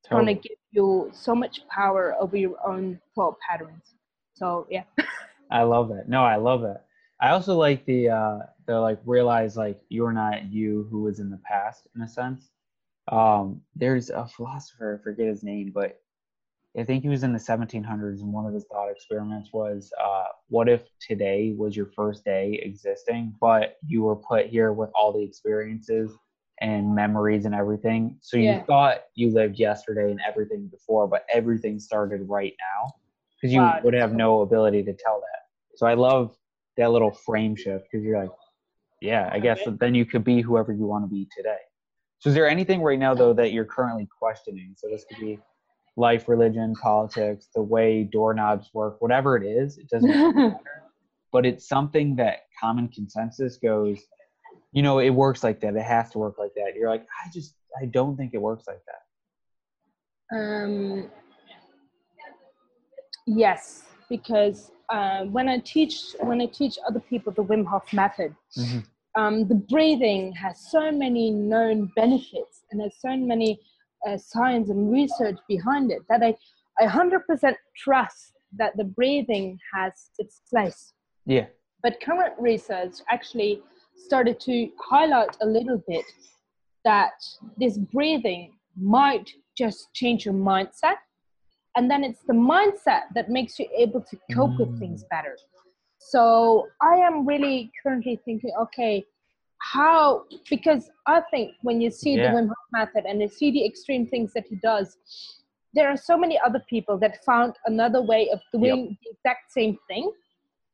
E: It's gonna give you so much power over your own thought patterns. So yeah.
D: I love that. No, I love that. I also like the uh the like realize like you're not you who was in the past in a sense. Um there's a philosopher, I forget his name, but I think he was in the 1700s and one of his thought experiments was uh what if today was your first day existing but you were put here with all the experiences and memories and everything. So you
E: Yeah.
D: thought you lived yesterday and everything before, but everything started right now because you
E: Wow,
D: would have no ability to tell that. So I love that little frame shift because you're like, yeah, I guess then you could be whoever you want to be today. So is there anything right now though that you're currently questioning? So this could be life, religion, politics, the way doorknobs work, whatever it is, it doesn't matter. But it's something that common consensus goes, you know, it works like that. It has to work like that. You're like, I just I don't think it works like that.
E: Um, yes, because uh, when I teach when I teach other people the Wim Hof method,
D: Mhm.
E: um, the breathing has so many known benefits and there's so many uh, science and research behind it that I I hundred percent trust that the breathing has its place.
D: Yeah.
E: But current research actually started to highlight a little bit that this breathing might just change your mindset. And then it's the mindset that makes you able to cope with mm. things better. So I am really currently thinking, okay, how, because I think when you see
D: Yeah.
E: the Wim Hof method and you see the extreme things that he does, there are so many other people that found another way of doing the exact same thing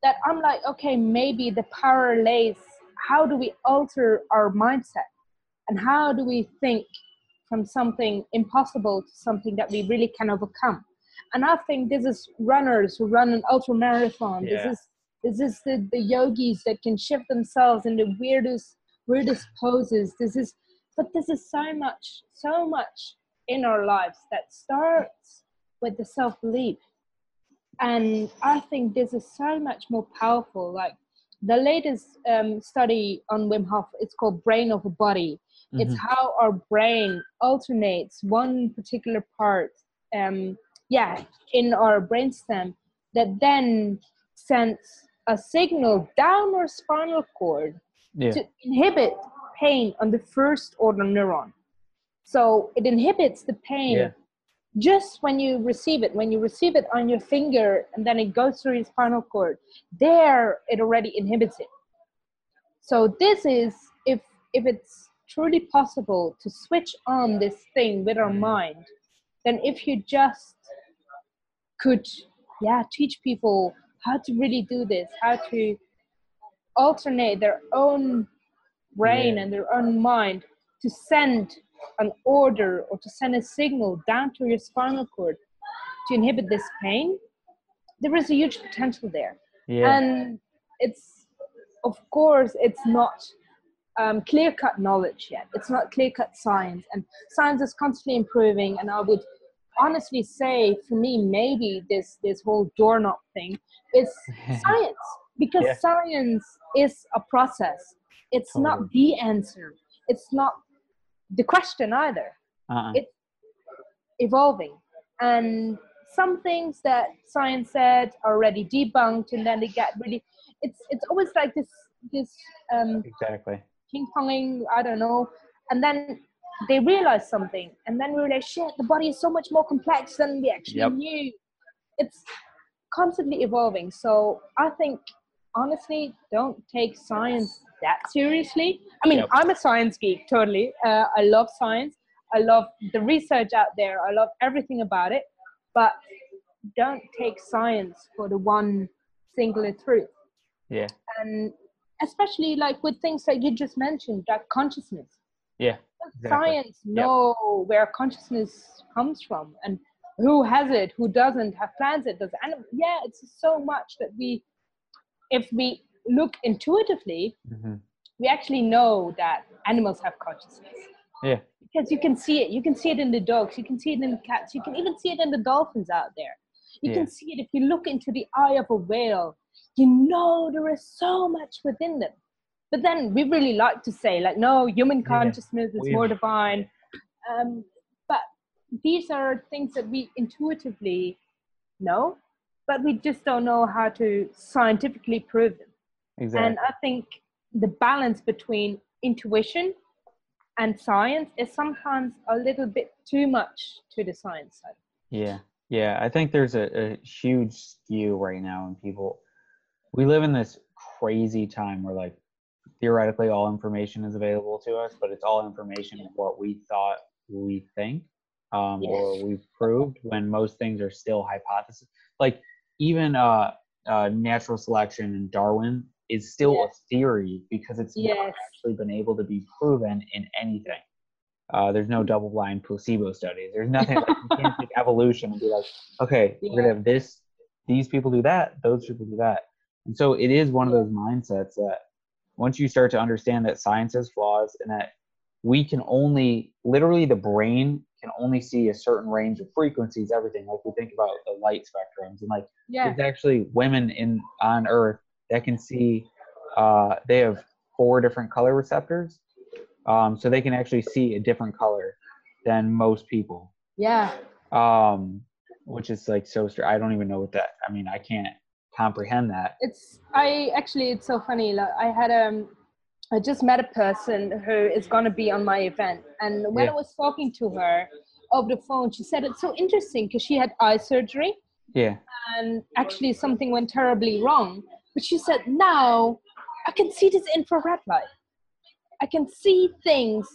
E: that I'm like, okay, maybe the power lays. How do we alter our mindset? And how do we think from something impossible to something that we really can overcome? And i think this is runners who run an ultra marathon
D: Yeah.
E: this is this is the, the yogis that can shift themselves in the weirdest weirdest poses. This is but this is so much so much in our lives that starts with the self-belief. And i think this is so much more powerful. Like the latest um, study on wim hof it's called brain over body. It's
D: Mhm.
E: how our brain alternates one particular part um, yeah in our brainstem that then sends a signal down our spinal cord
D: yeah
E: to inhibit pain on the first order neuron. So it inhibits the pain
D: Yeah.
E: just when you receive it. When you receive it on your finger and then it goes through your spinal cord, there it already inhibits it. So this is if if it's truly possible to switch on this thing with our mm. mind, then if you just could yeah teach people how to really do this, how to alternate their own brain
D: Yeah.
E: and their own mind to send an order or to send a signal down to your spinal cord to inhibit this pain, there is a huge potential there.
D: yeah
E: And it's, of course, it's not um, clear cut knowledge yet. It's not clear cut science. And science is constantly improving. And I would honestly say, for me, maybe this, this whole doorknob thing is science because
D: Yeah.
E: science is a process. It's not the answer. It's not the question either.
D: Uh-uh.
E: it- evolving. And some things that science said are already debunked and then they get really it's it's always like this this um
D: exactly.
E: ping ponging i don't know. And then they realize something and then we realize shit the body is so much more complex than we actually
D: Yep.
E: knew. It's constantly evolving. So i think honestly don't take science that seriously. I mean
D: Yep.
E: i'm a science geek totally. Uh, i love science. I love the research out there. I love everything about it. But don't take science for the one singular truth.
D: Yeah.
E: And especially like with things that you just mentioned like consciousness.
D: Yeah Exactly.
E: science know where consciousness comes from and who has it who doesn't have plans it does and yeah it's so much that we if we look intuitively
D: hmm
E: we actually know that animals have consciousness.
D: Yeah.
E: Because you can see it. You can see it in the dogs. You can see it in the cats. You can even see it in the dolphins out there. You
D: Yeah.
E: can see it if you look into the eye of a whale. You know there is so much within them but then we really like to say like no human
D: Yeah.
E: consciousness is
D: We-
E: more divine um, but these are things that we intuitively know but we just don't know how to scientifically prove them
D: exactly
E: and I think the balance between intuition and science is sometimes a little bit too much to the science side.
D: Yeah, yeah. I think there's a, a huge skew right now in people. We live in this crazy time where, like, theoretically, all information is available to us, but it's all information of what we thought we think um, or we've proved when most things are still hypothesis. Like, even uh, uh, natural selection and Darwin is still
E: Yeah.
D: a theory because it's not actually been able to be proven in anything. Uh, there's no double blind placebo studies. There's nothing like you can't take evolution and be like, okay, we're gonna have this, these people do that, those people do that. And so it is one of those mindsets that once you start to understand that science has flaws and that we can only literally the brain can only see a certain range of frequencies, everything. Like we think about the light spectrums and like
E: Yeah.
D: there's actually women in on earth that can see uh, they have four different color receptors um, so they can actually see a different color than most people
E: Yeah.
D: um, which is like so str- i don't even know what that i mean i can't comprehend that
E: It's I actually it's so funny. Like I had um I just met a person who is gonna be on my event and when
D: Yeah.
E: I was talking to her over the phone, she said it's so interesting because she had eye surgery
D: yeah
E: and actually something went terribly wrong. But she said, now I can see this infrared light. I can see things.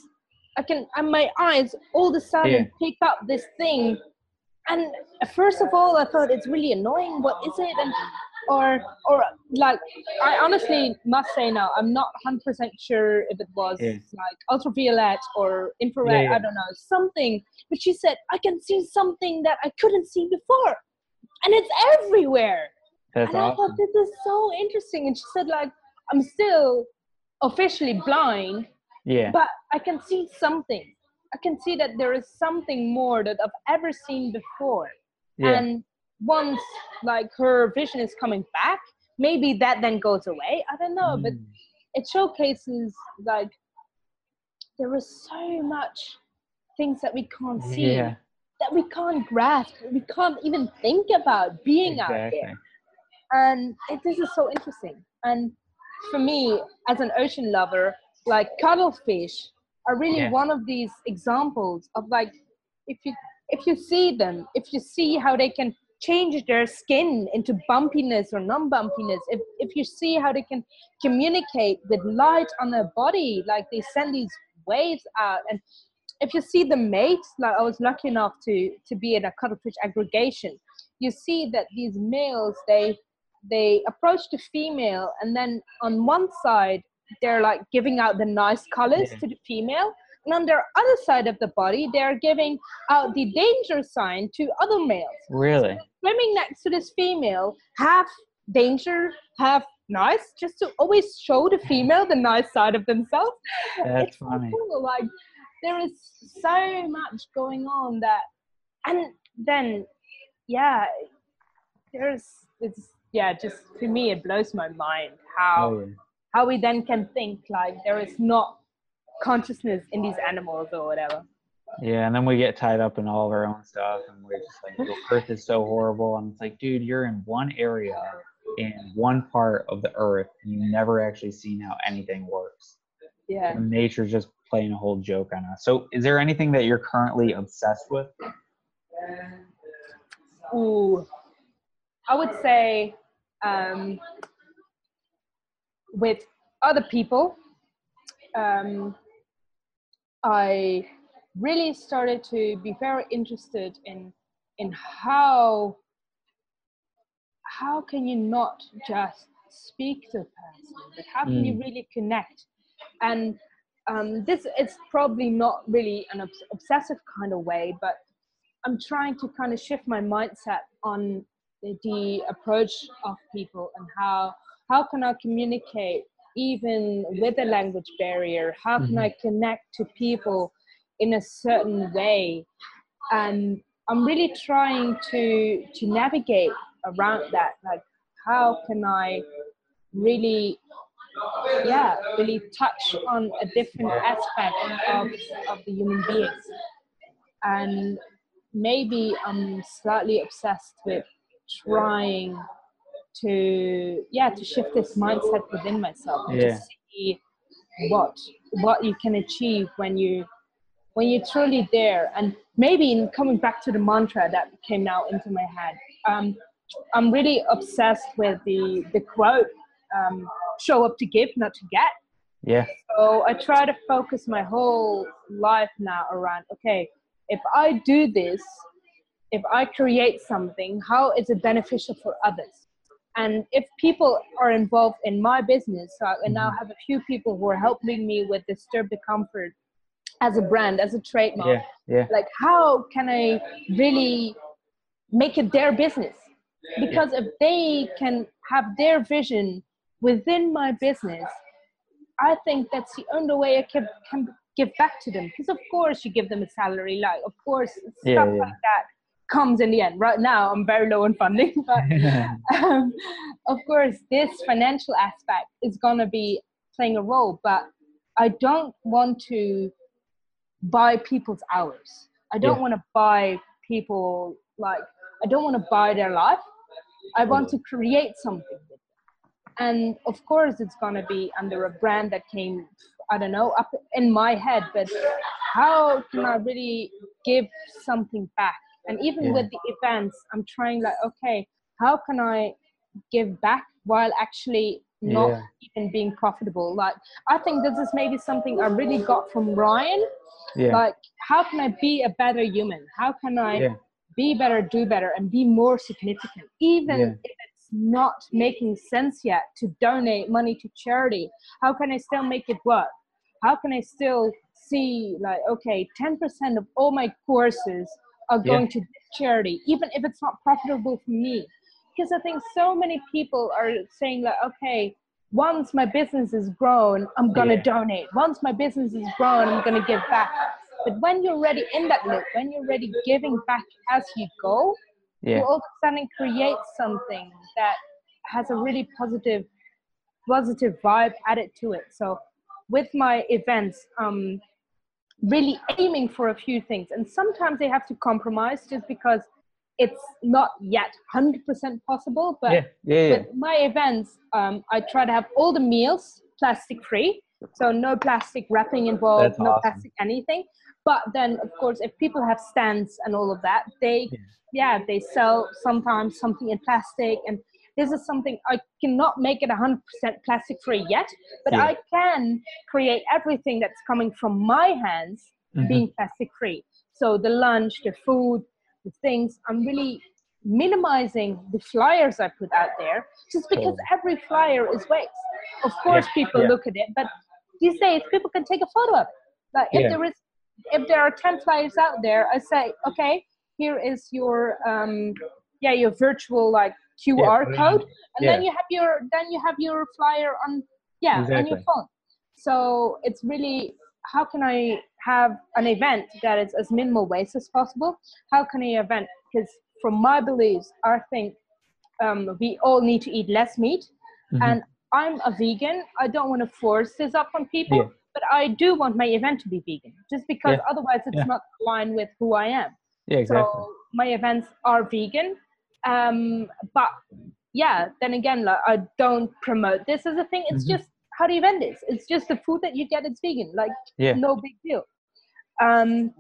E: I can, and my eyes all of a sudden
D: Yeah.
E: pick up this thing. And first of all, I thought it's really annoying. What is it? And or or like I honestly must say now I'm not 100% sure if it was
D: Yeah.
E: like ultraviolet or infrared
D: Yeah, yeah.
E: I don't know something but she said I can see something that I couldn't see before and it's everywhere
D: That's
E: and I thought this is so interesting and she said like I'm still officially blind
D: Yeah.
E: but I can see something I can see that there is something more that I've ever seen before
D: Yeah.
E: and once like her vision is coming back maybe that then goes away i don't know but
D: Mm.
E: it showcases like there is so much things that we can't see
D: Yeah.
E: that we can't grasp we can't even think about being out there and it, this is so interesting and for me as an ocean lover like cuttlefish are really
D: Yeah.
E: one of these examples of like if you if you see them if you see how they can change their skin into bumpiness or non-bumpiness. If, if you see how they can communicate with light on their body like they send these waves out. And if you see the mates like i was lucky enough to to be in a cuttlefish aggregation you see that these males they they approach the female and then on one side they're like giving out the nice colors
D: Yeah.
E: to the female and on their other side of the body they're giving out the danger sign to other males
D: Really?
E: swimming next to this female half danger half nice just to always show the female the nice side of themselves
D: That's
E: it's
D: funny.
E: cool. Like there is so much going on that, and then yeah, there's it's yeah. Just to me, it blows my mind how
D: Oh, yeah.
E: how we then can think like there is not consciousness in these animals or whatever.
D: Yeah, and then we get tied up in all of our own stuff, and we're just like, the Earth is so horrible. And it's like, dude, you're in one area, in one part of the Earth, and you've never actually seen how anything works.
E: Yeah.
D: And nature's just playing a whole joke on us. So, is there anything that you're currently obsessed with?
E: Ooh, I would say um, with other people, um, I really started to be very interested in in how how can you not just speak to a person, but how can you
D: Mm.
E: really connect? And um, this it's probably not really an obs- obsessive kind of way, but I'm trying to kind of shift my mindset on the, the approach of people and how how can I communicate even with a language barrier? How can I mm-hmm. connect to people in a certain way? And I'm really trying to to navigate around that. Like how can I really yeah really touch on a different aspect of, of the human beings and maybe i'm slightly obsessed with trying to yeah to shift this mindset within myself and
D: Yeah.
E: to see what what you can achieve when you when you're truly there and maybe in coming back to the mantra that came now into my head um, i'm really obsessed with the the quote um, show up to give not to get
D: Yeah.
E: so I try to focus my whole life now around okay, if I do this, if I create something, how is it beneficial for others? And if people are involved in my business, so I now mm-hmm. have a few people who are helping me with Disturb the Comfort as a brand, as a trademark
D: Yeah. Yeah.
E: like how can i really make it their business? Because if they can have their vision within my business i think that's the only way i can, can give back to them. Because of course you give them a salary like of course stuff like that comes in the end right now i'm very low on funding but um, of course, this financial aspect is going to be playing a role, but I don't want to buy people's hours. I don't
D: Yeah.
E: want to buy people like, I don't want to buy their life. I want to create something. And of course, it's going to be under a brand that came, I don't know, up in my head, but how can I really give something back? And even
D: Yeah.
E: with the events, I'm trying like, okay, how can I give back while actually not
D: Yeah.
E: even being profitable? Like, I think this is maybe something I really got from Ryan.
D: Yeah.
E: Like, how can I be a better human? How can I
D: Yeah.
E: be better, do better, and be more significant? Even
D: Yeah.
E: if it's not making sense yet to donate money to charity how can i still make it work how can i still see like okay 10% of all my courses are
D: Yeah.
E: going to this charity even if it's not profitable for me because i think so many people are saying like okay once my business is grown i'm gonna
D: Yeah.
E: donate once my business is grown i'm gonna give back but when you're already in that loop when you're already giving back as you go
D: Yeah.
E: you all of a sudden create something that has a really positive positive vibe added to it so with my events um really aiming for a few things and sometimes they have to compromise just because it's not yet 100% possible but
D: Yeah. Yeah. yeah.
E: with my events um, i try to have all the meals plastic free so no plastic wrapping involved
D: That's
E: no
D: awesome.
E: plastic anything but then of course if people have stands and all of that they yeah they sell sometimes something in plastic and this is something i cannot make it 100% plastic free yet but
D: Yeah.
E: i can create everything that's coming from my hands
D: Mhm.
E: being plastic free so the lunch the food the things i'm really minimizing the flyers i put out there just because every flyer is waste of course people
D: yeah.
E: look at it but these days people can take a photo of it like if
D: Yeah.
E: there is if there are 10 flyers out there i say okay here is your um yeah your virtual like qr
D: on.
E: code and then you have your then you have your flyer on yeah on your phone so it's really how can i have an event that is as minimal waste as possible how can i event because from my beliefs i think um, we all need to eat less meat
D: Mhm.
E: and i'm a vegan i don't want to force this up on people
D: Yeah.
E: but i do want my event to be vegan just because
D: Yeah.
E: otherwise it's
D: Yeah.
E: not aligned with who i am
D: Yeah. Exactly.
E: so my events are vegan um but yeah then again like i don't promote this as a thing it's
D: Mhm.
E: just how do you vend this it's just the food that you get it's vegan like
D: Yeah.
E: no big deal um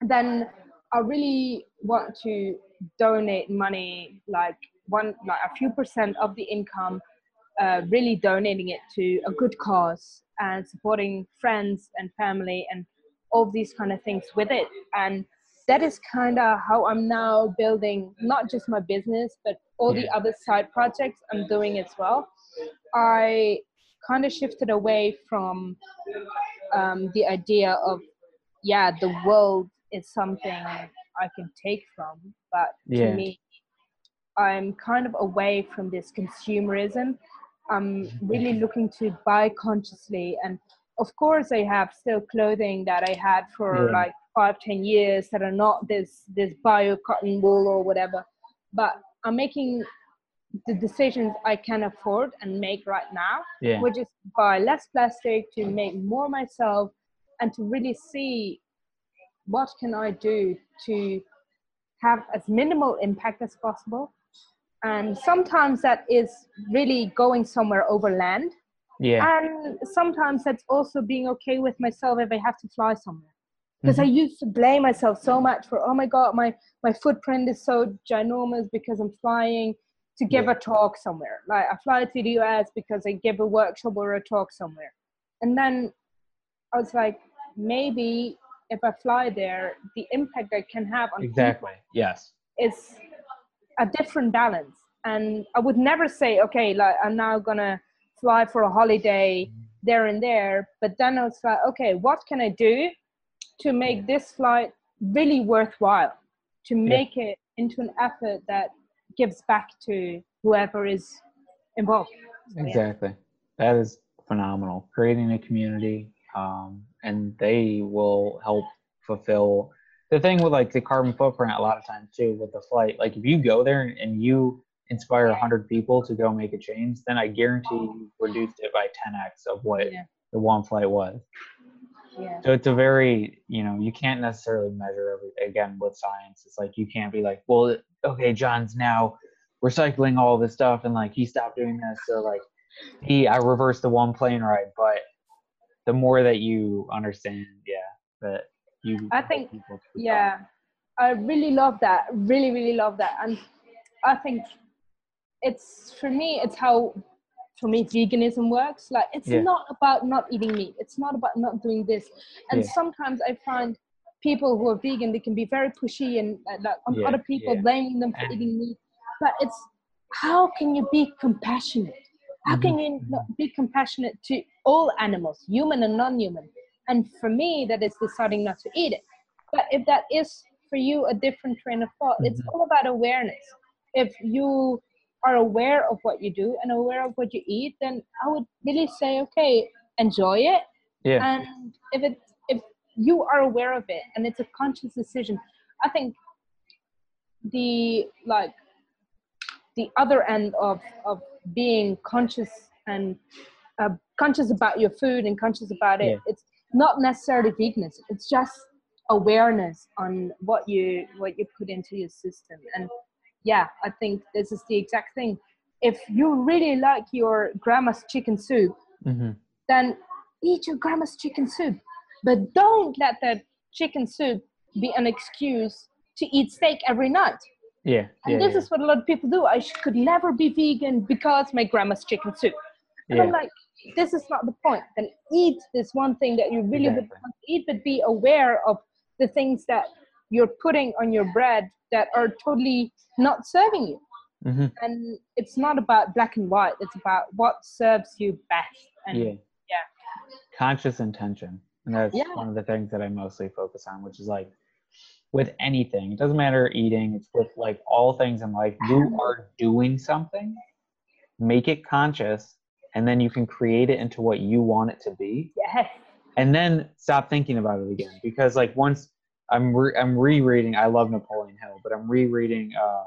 E: then i really want to donate money like one like a few percent of the income uh, really donating it to a good cause and supporting friends and family and all these kind of things with it and that is kind of how i'm now building not just my business but all the other side projects i'm doing as well i kind of shifted away from um, the idea of yeah the world is something i can take from but
D: Yeah.
E: to me i'm kind of away from this consumerism i'm really looking to buy consciously and of course i have still clothing that i had for
D: Yeah.
E: like five ten years that are not this this bio cotton wool or whatever but i'm making the decisions i can afford and make right now
D: Yeah.
E: which is buy less plastic to make more myself and to really see what can i do to have as minimal impact as possible and sometimes that is really going somewhere over land
D: Yeah.
E: and sometimes that's also being okay with myself if i have to fly somewhere because i mm-hmm. used to blame myself so much for oh my god my my footprint is so ginormous because i'm flying to give
D: Yeah.
E: a talk somewhere like i fly to the us because i give a workshop or a talk somewhere and then i was like maybe if i fly there the impact i can have on
D: Exactly. Yes.
E: is a different balance and i would never say okay like i'm now gonna fly for a holiday mm-hmm. there and there but then i was like okay what can i do to make this flight really worthwhile to make it into an effort that gives back to whoever is involved So, yeah.
D: Exactly. That is phenomenal. Creating a community, um, and they will help fulfill the thing with like the carbon footprint. A lot of times too with the flight, like if you go there and you inspire hundred people to go make a change, then I guarantee you reduced it by 10x of what
E: Yeah.
D: the one flight was.
E: Yeah
D: So it's a very, you know, you can't necessarily measure everything again with science. It's like you can't be like, well, okay, John's now recycling all this stuff and like he stopped doing this. So like he, I reversed the one plane ride. But the more that you understand, yeah, that you,
E: I think- yeah i really love that really really love that and i think it's for me it's how for me veganism works like it's
D: Yeah.
E: not about not eating meat it's not about not doing this and
D: Yeah.
E: sometimes i find people who are vegan they can be very pushy and uh, like on
D: Yeah,
E: other people blaming them for
D: And-
E: eating meat but it's how can you be compassionate? How can
C: Mm-hmm.
E: you not be compassionate to all animals, human and non-human? And for me, that is deciding not to eat it. But if that is for you a different train of thought, it's
C: Mm-hmm.
E: all about awareness. If you are aware of what you do and aware of what you eat, then I would really say, okay, enjoy it.
D: Yeah.
E: And if it if you are aware of it and it's a conscious decision, I think the like the other end of of being conscious and uh, conscious about your food and conscious about it
D: Yeah.
E: it's not necessarily veganism it's just awareness on what you what you put into your system and yeah i think this is the exact thing if you really like your grandma's chicken soup
D: hmm
E: then eat your grandma's chicken soup. But don't let that chicken soup be an excuse to eat steak every night.
D: Yeah.
E: And
D: yeah,
E: this
D: yeah.
E: is what a lot of people do. I could never be vegan because my grandma's chicken soup. And I'm like, this is not the point. Then eat this one thing that you really would want to eat, but be aware of the things that you're putting on your bread that are totally not serving you.
D: Mhm.
E: And it's not about black and white. It's about what serves you best. And
D: yeah.
E: yeah.
D: Conscious intention. And that's
E: Yeah.
D: one of the things that I mostly focus on, which is like with anything, it doesn't matter eating, it's with like all things in life. You are doing something, make it conscious, and then you can create it into what you want it to be.
E: Yes.
D: and then stop thinking about it again because like once i'm re- i'm rereading i love napoleon hill but i'm rereading uh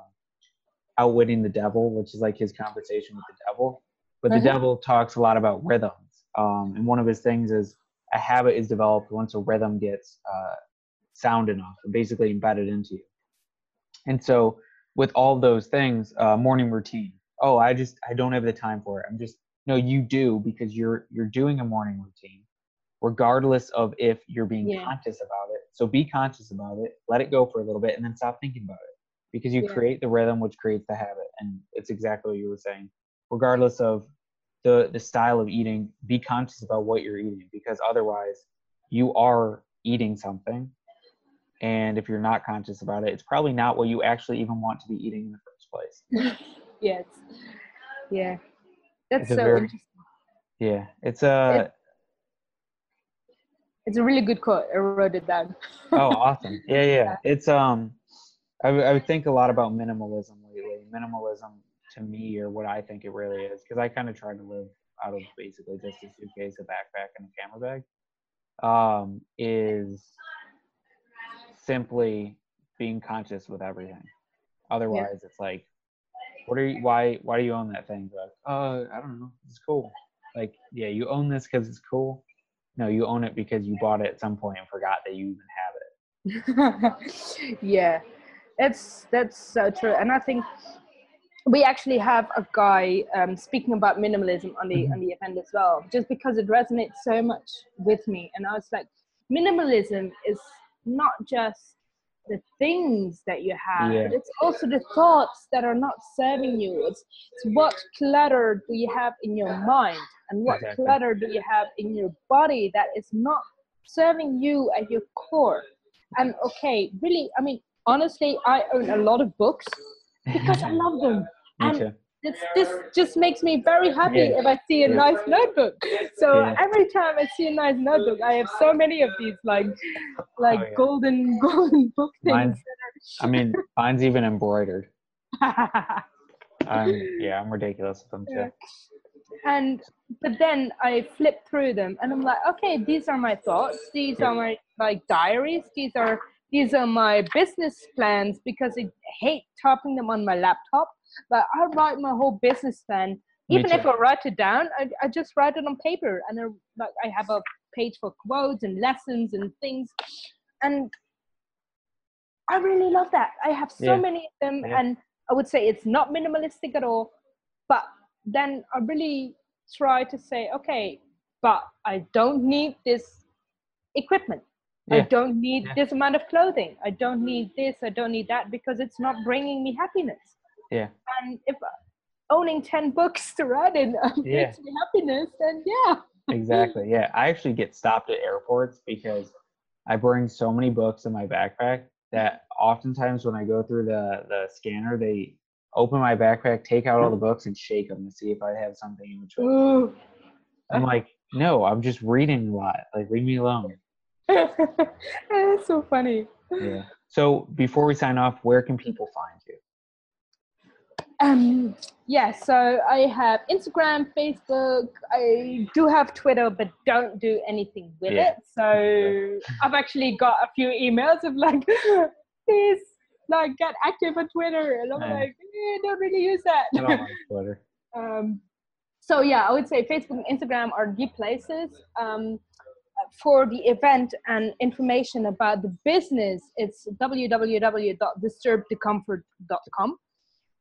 D: outwitting the devil which is like his conversation with the devil. But the
E: Mhm.
D: devil talks a lot about rhythms um and one of his things is a habit is developed once a rhythm gets uh sound enough and basically embedded into you. And so with all those things uh morning routine oh i just i don't have the time for it. I'm just no you do because you're you're doing a morning routine regardless of if you're being
E: Yeah.
D: conscious about it. So be conscious about it, let it go for a little bit, and then stop thinking about it because you
E: Yeah.
D: create the rhythm, which creates the habit. And it's exactly what you were saying. Regardless of the the style of eating, be conscious about what you're eating because otherwise, you are eating something. And if you're not conscious about it, it's probably not what you actually even want to be eating in the first place.
E: yes. Yeah. That's
D: It's
E: so
D: very-
E: interesting.
D: Yeah, it's uh, a
E: It's a really good quote. I wrote it down.
D: oh awesome. Yeah yeah. It's um I, would think a lot about minimalism lately. Minimalism to me or what i think it really is because i kind of try to live out of basically just a suitcase a backpack and a camera bag um is simply being conscious with everything. Otherwise it's like what are you why why do you own that thing? Like uh i don't know. It's cool. Like yeah you own this because it's cool no you own it because you bought it at some point and forgot that you even have it
E: yeah. That's that's so true. And I think we actually have a guy um, speaking about minimalism on the on the event as well, just because it resonates so much with me. And I was like, minimalism is not just the things that you have,
D: Yeah.
E: but it's also the thoughts that are not serving you. It's, it's what clutter do you have in your mind, and what
D: Exactly.
E: clutter do you have in your body that is not serving you at your core. And okay, really, I mean, honestly, I own a lot of books because I love them. And. This this just makes me very happy
D: Yeah.
E: if I see a
D: Yeah.
E: nice notebook. So
D: Yeah.
E: every time I see a nice notebook, I have so many of these like like
D: Oh, yeah.
E: golden golden book
D: Mine's,
E: things.
D: I mean, mine's even embroidered. I'm, yeah, I'm ridiculous with them too.
E: and but then I flip through them and I'm like, okay, these are my thoughts. These
D: Yeah.
E: are my like diaries. These are these are my business plans because I hate typing them on my laptop. But I write my whole business plan.
D: Me
E: Even if. I write it down, I, I just write it on paper and I, like I have a page for quotes and lessons and things. And I really love that. I have so
D: Yeah.
E: many of them
D: Yeah.
E: and I would say it's not minimalistic at all. But then I really try to say, okay, but I don't need this equipment. I don't need
D: Yeah.
E: this amount of clothing. I don't need this. I don't need that because it's not bringing me happiness.
D: Yeah.
E: And if owning 10 books to read in uh,
D: Yeah.
E: makes me happiness, then yeah.
D: Exactly. Yeah. I actually get stopped at airports because I bring so many books in my backpack that oftentimes when I go through the, the scanner, they open my backpack, take out all the books, and shake them to see if I have something in between.
E: Ooh.
D: I'm like, no, I'm just reading a lot. Like, leave me alone.
E: That's so funny.
D: Yeah. So before we sign off, where can people find you?
E: Um, yeah, so I have Instagram, Facebook. I do have Twitter, but don't do anything with
D: Yeah.
E: it. So I've actually got a few emails of like, please, like, get active on Twitter, and I'm
D: Yeah.
E: like, eh, don't really use that.
D: I don't like Twitter.
E: um, so yeah, I would say Facebook and Instagram are the places. Um, for the event and information about the business, it's www.disturbthecomfort.com.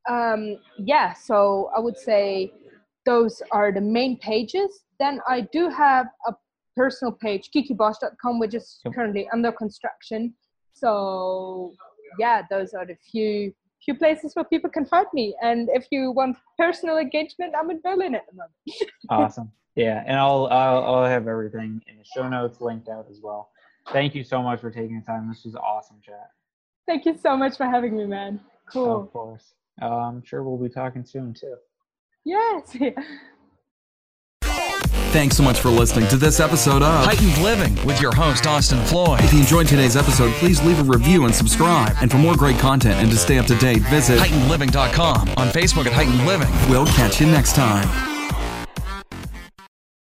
E: Um, yeah, so I would say those are the main pages. Then I do have a personal page, kikibosch.com, which is currently under construction. So yeah, those are the few few places where people can find me. And if you want personal engagement, I'm in Berlin at the moment.
D: Awesome. Yeah, and I'll, I'll I'll have everything in the show notes linked out as well. Thank you so much for taking the time. This was awesome, chat.
E: Thank you so much for having me, man. Cool.
D: Of course. Uh, I'm sure we'll be talking soon too.
E: Yes.
A: Thanks so much for listening to this episode of
B: Heightened Living with your host, Austin Floyd.
A: If you enjoyed today's episode, please leave a review and subscribe. And for more great content and to stay up to date, visit
B: HeightenedLiving.com. On Facebook at Heightened Living.
A: We'll catch you next time.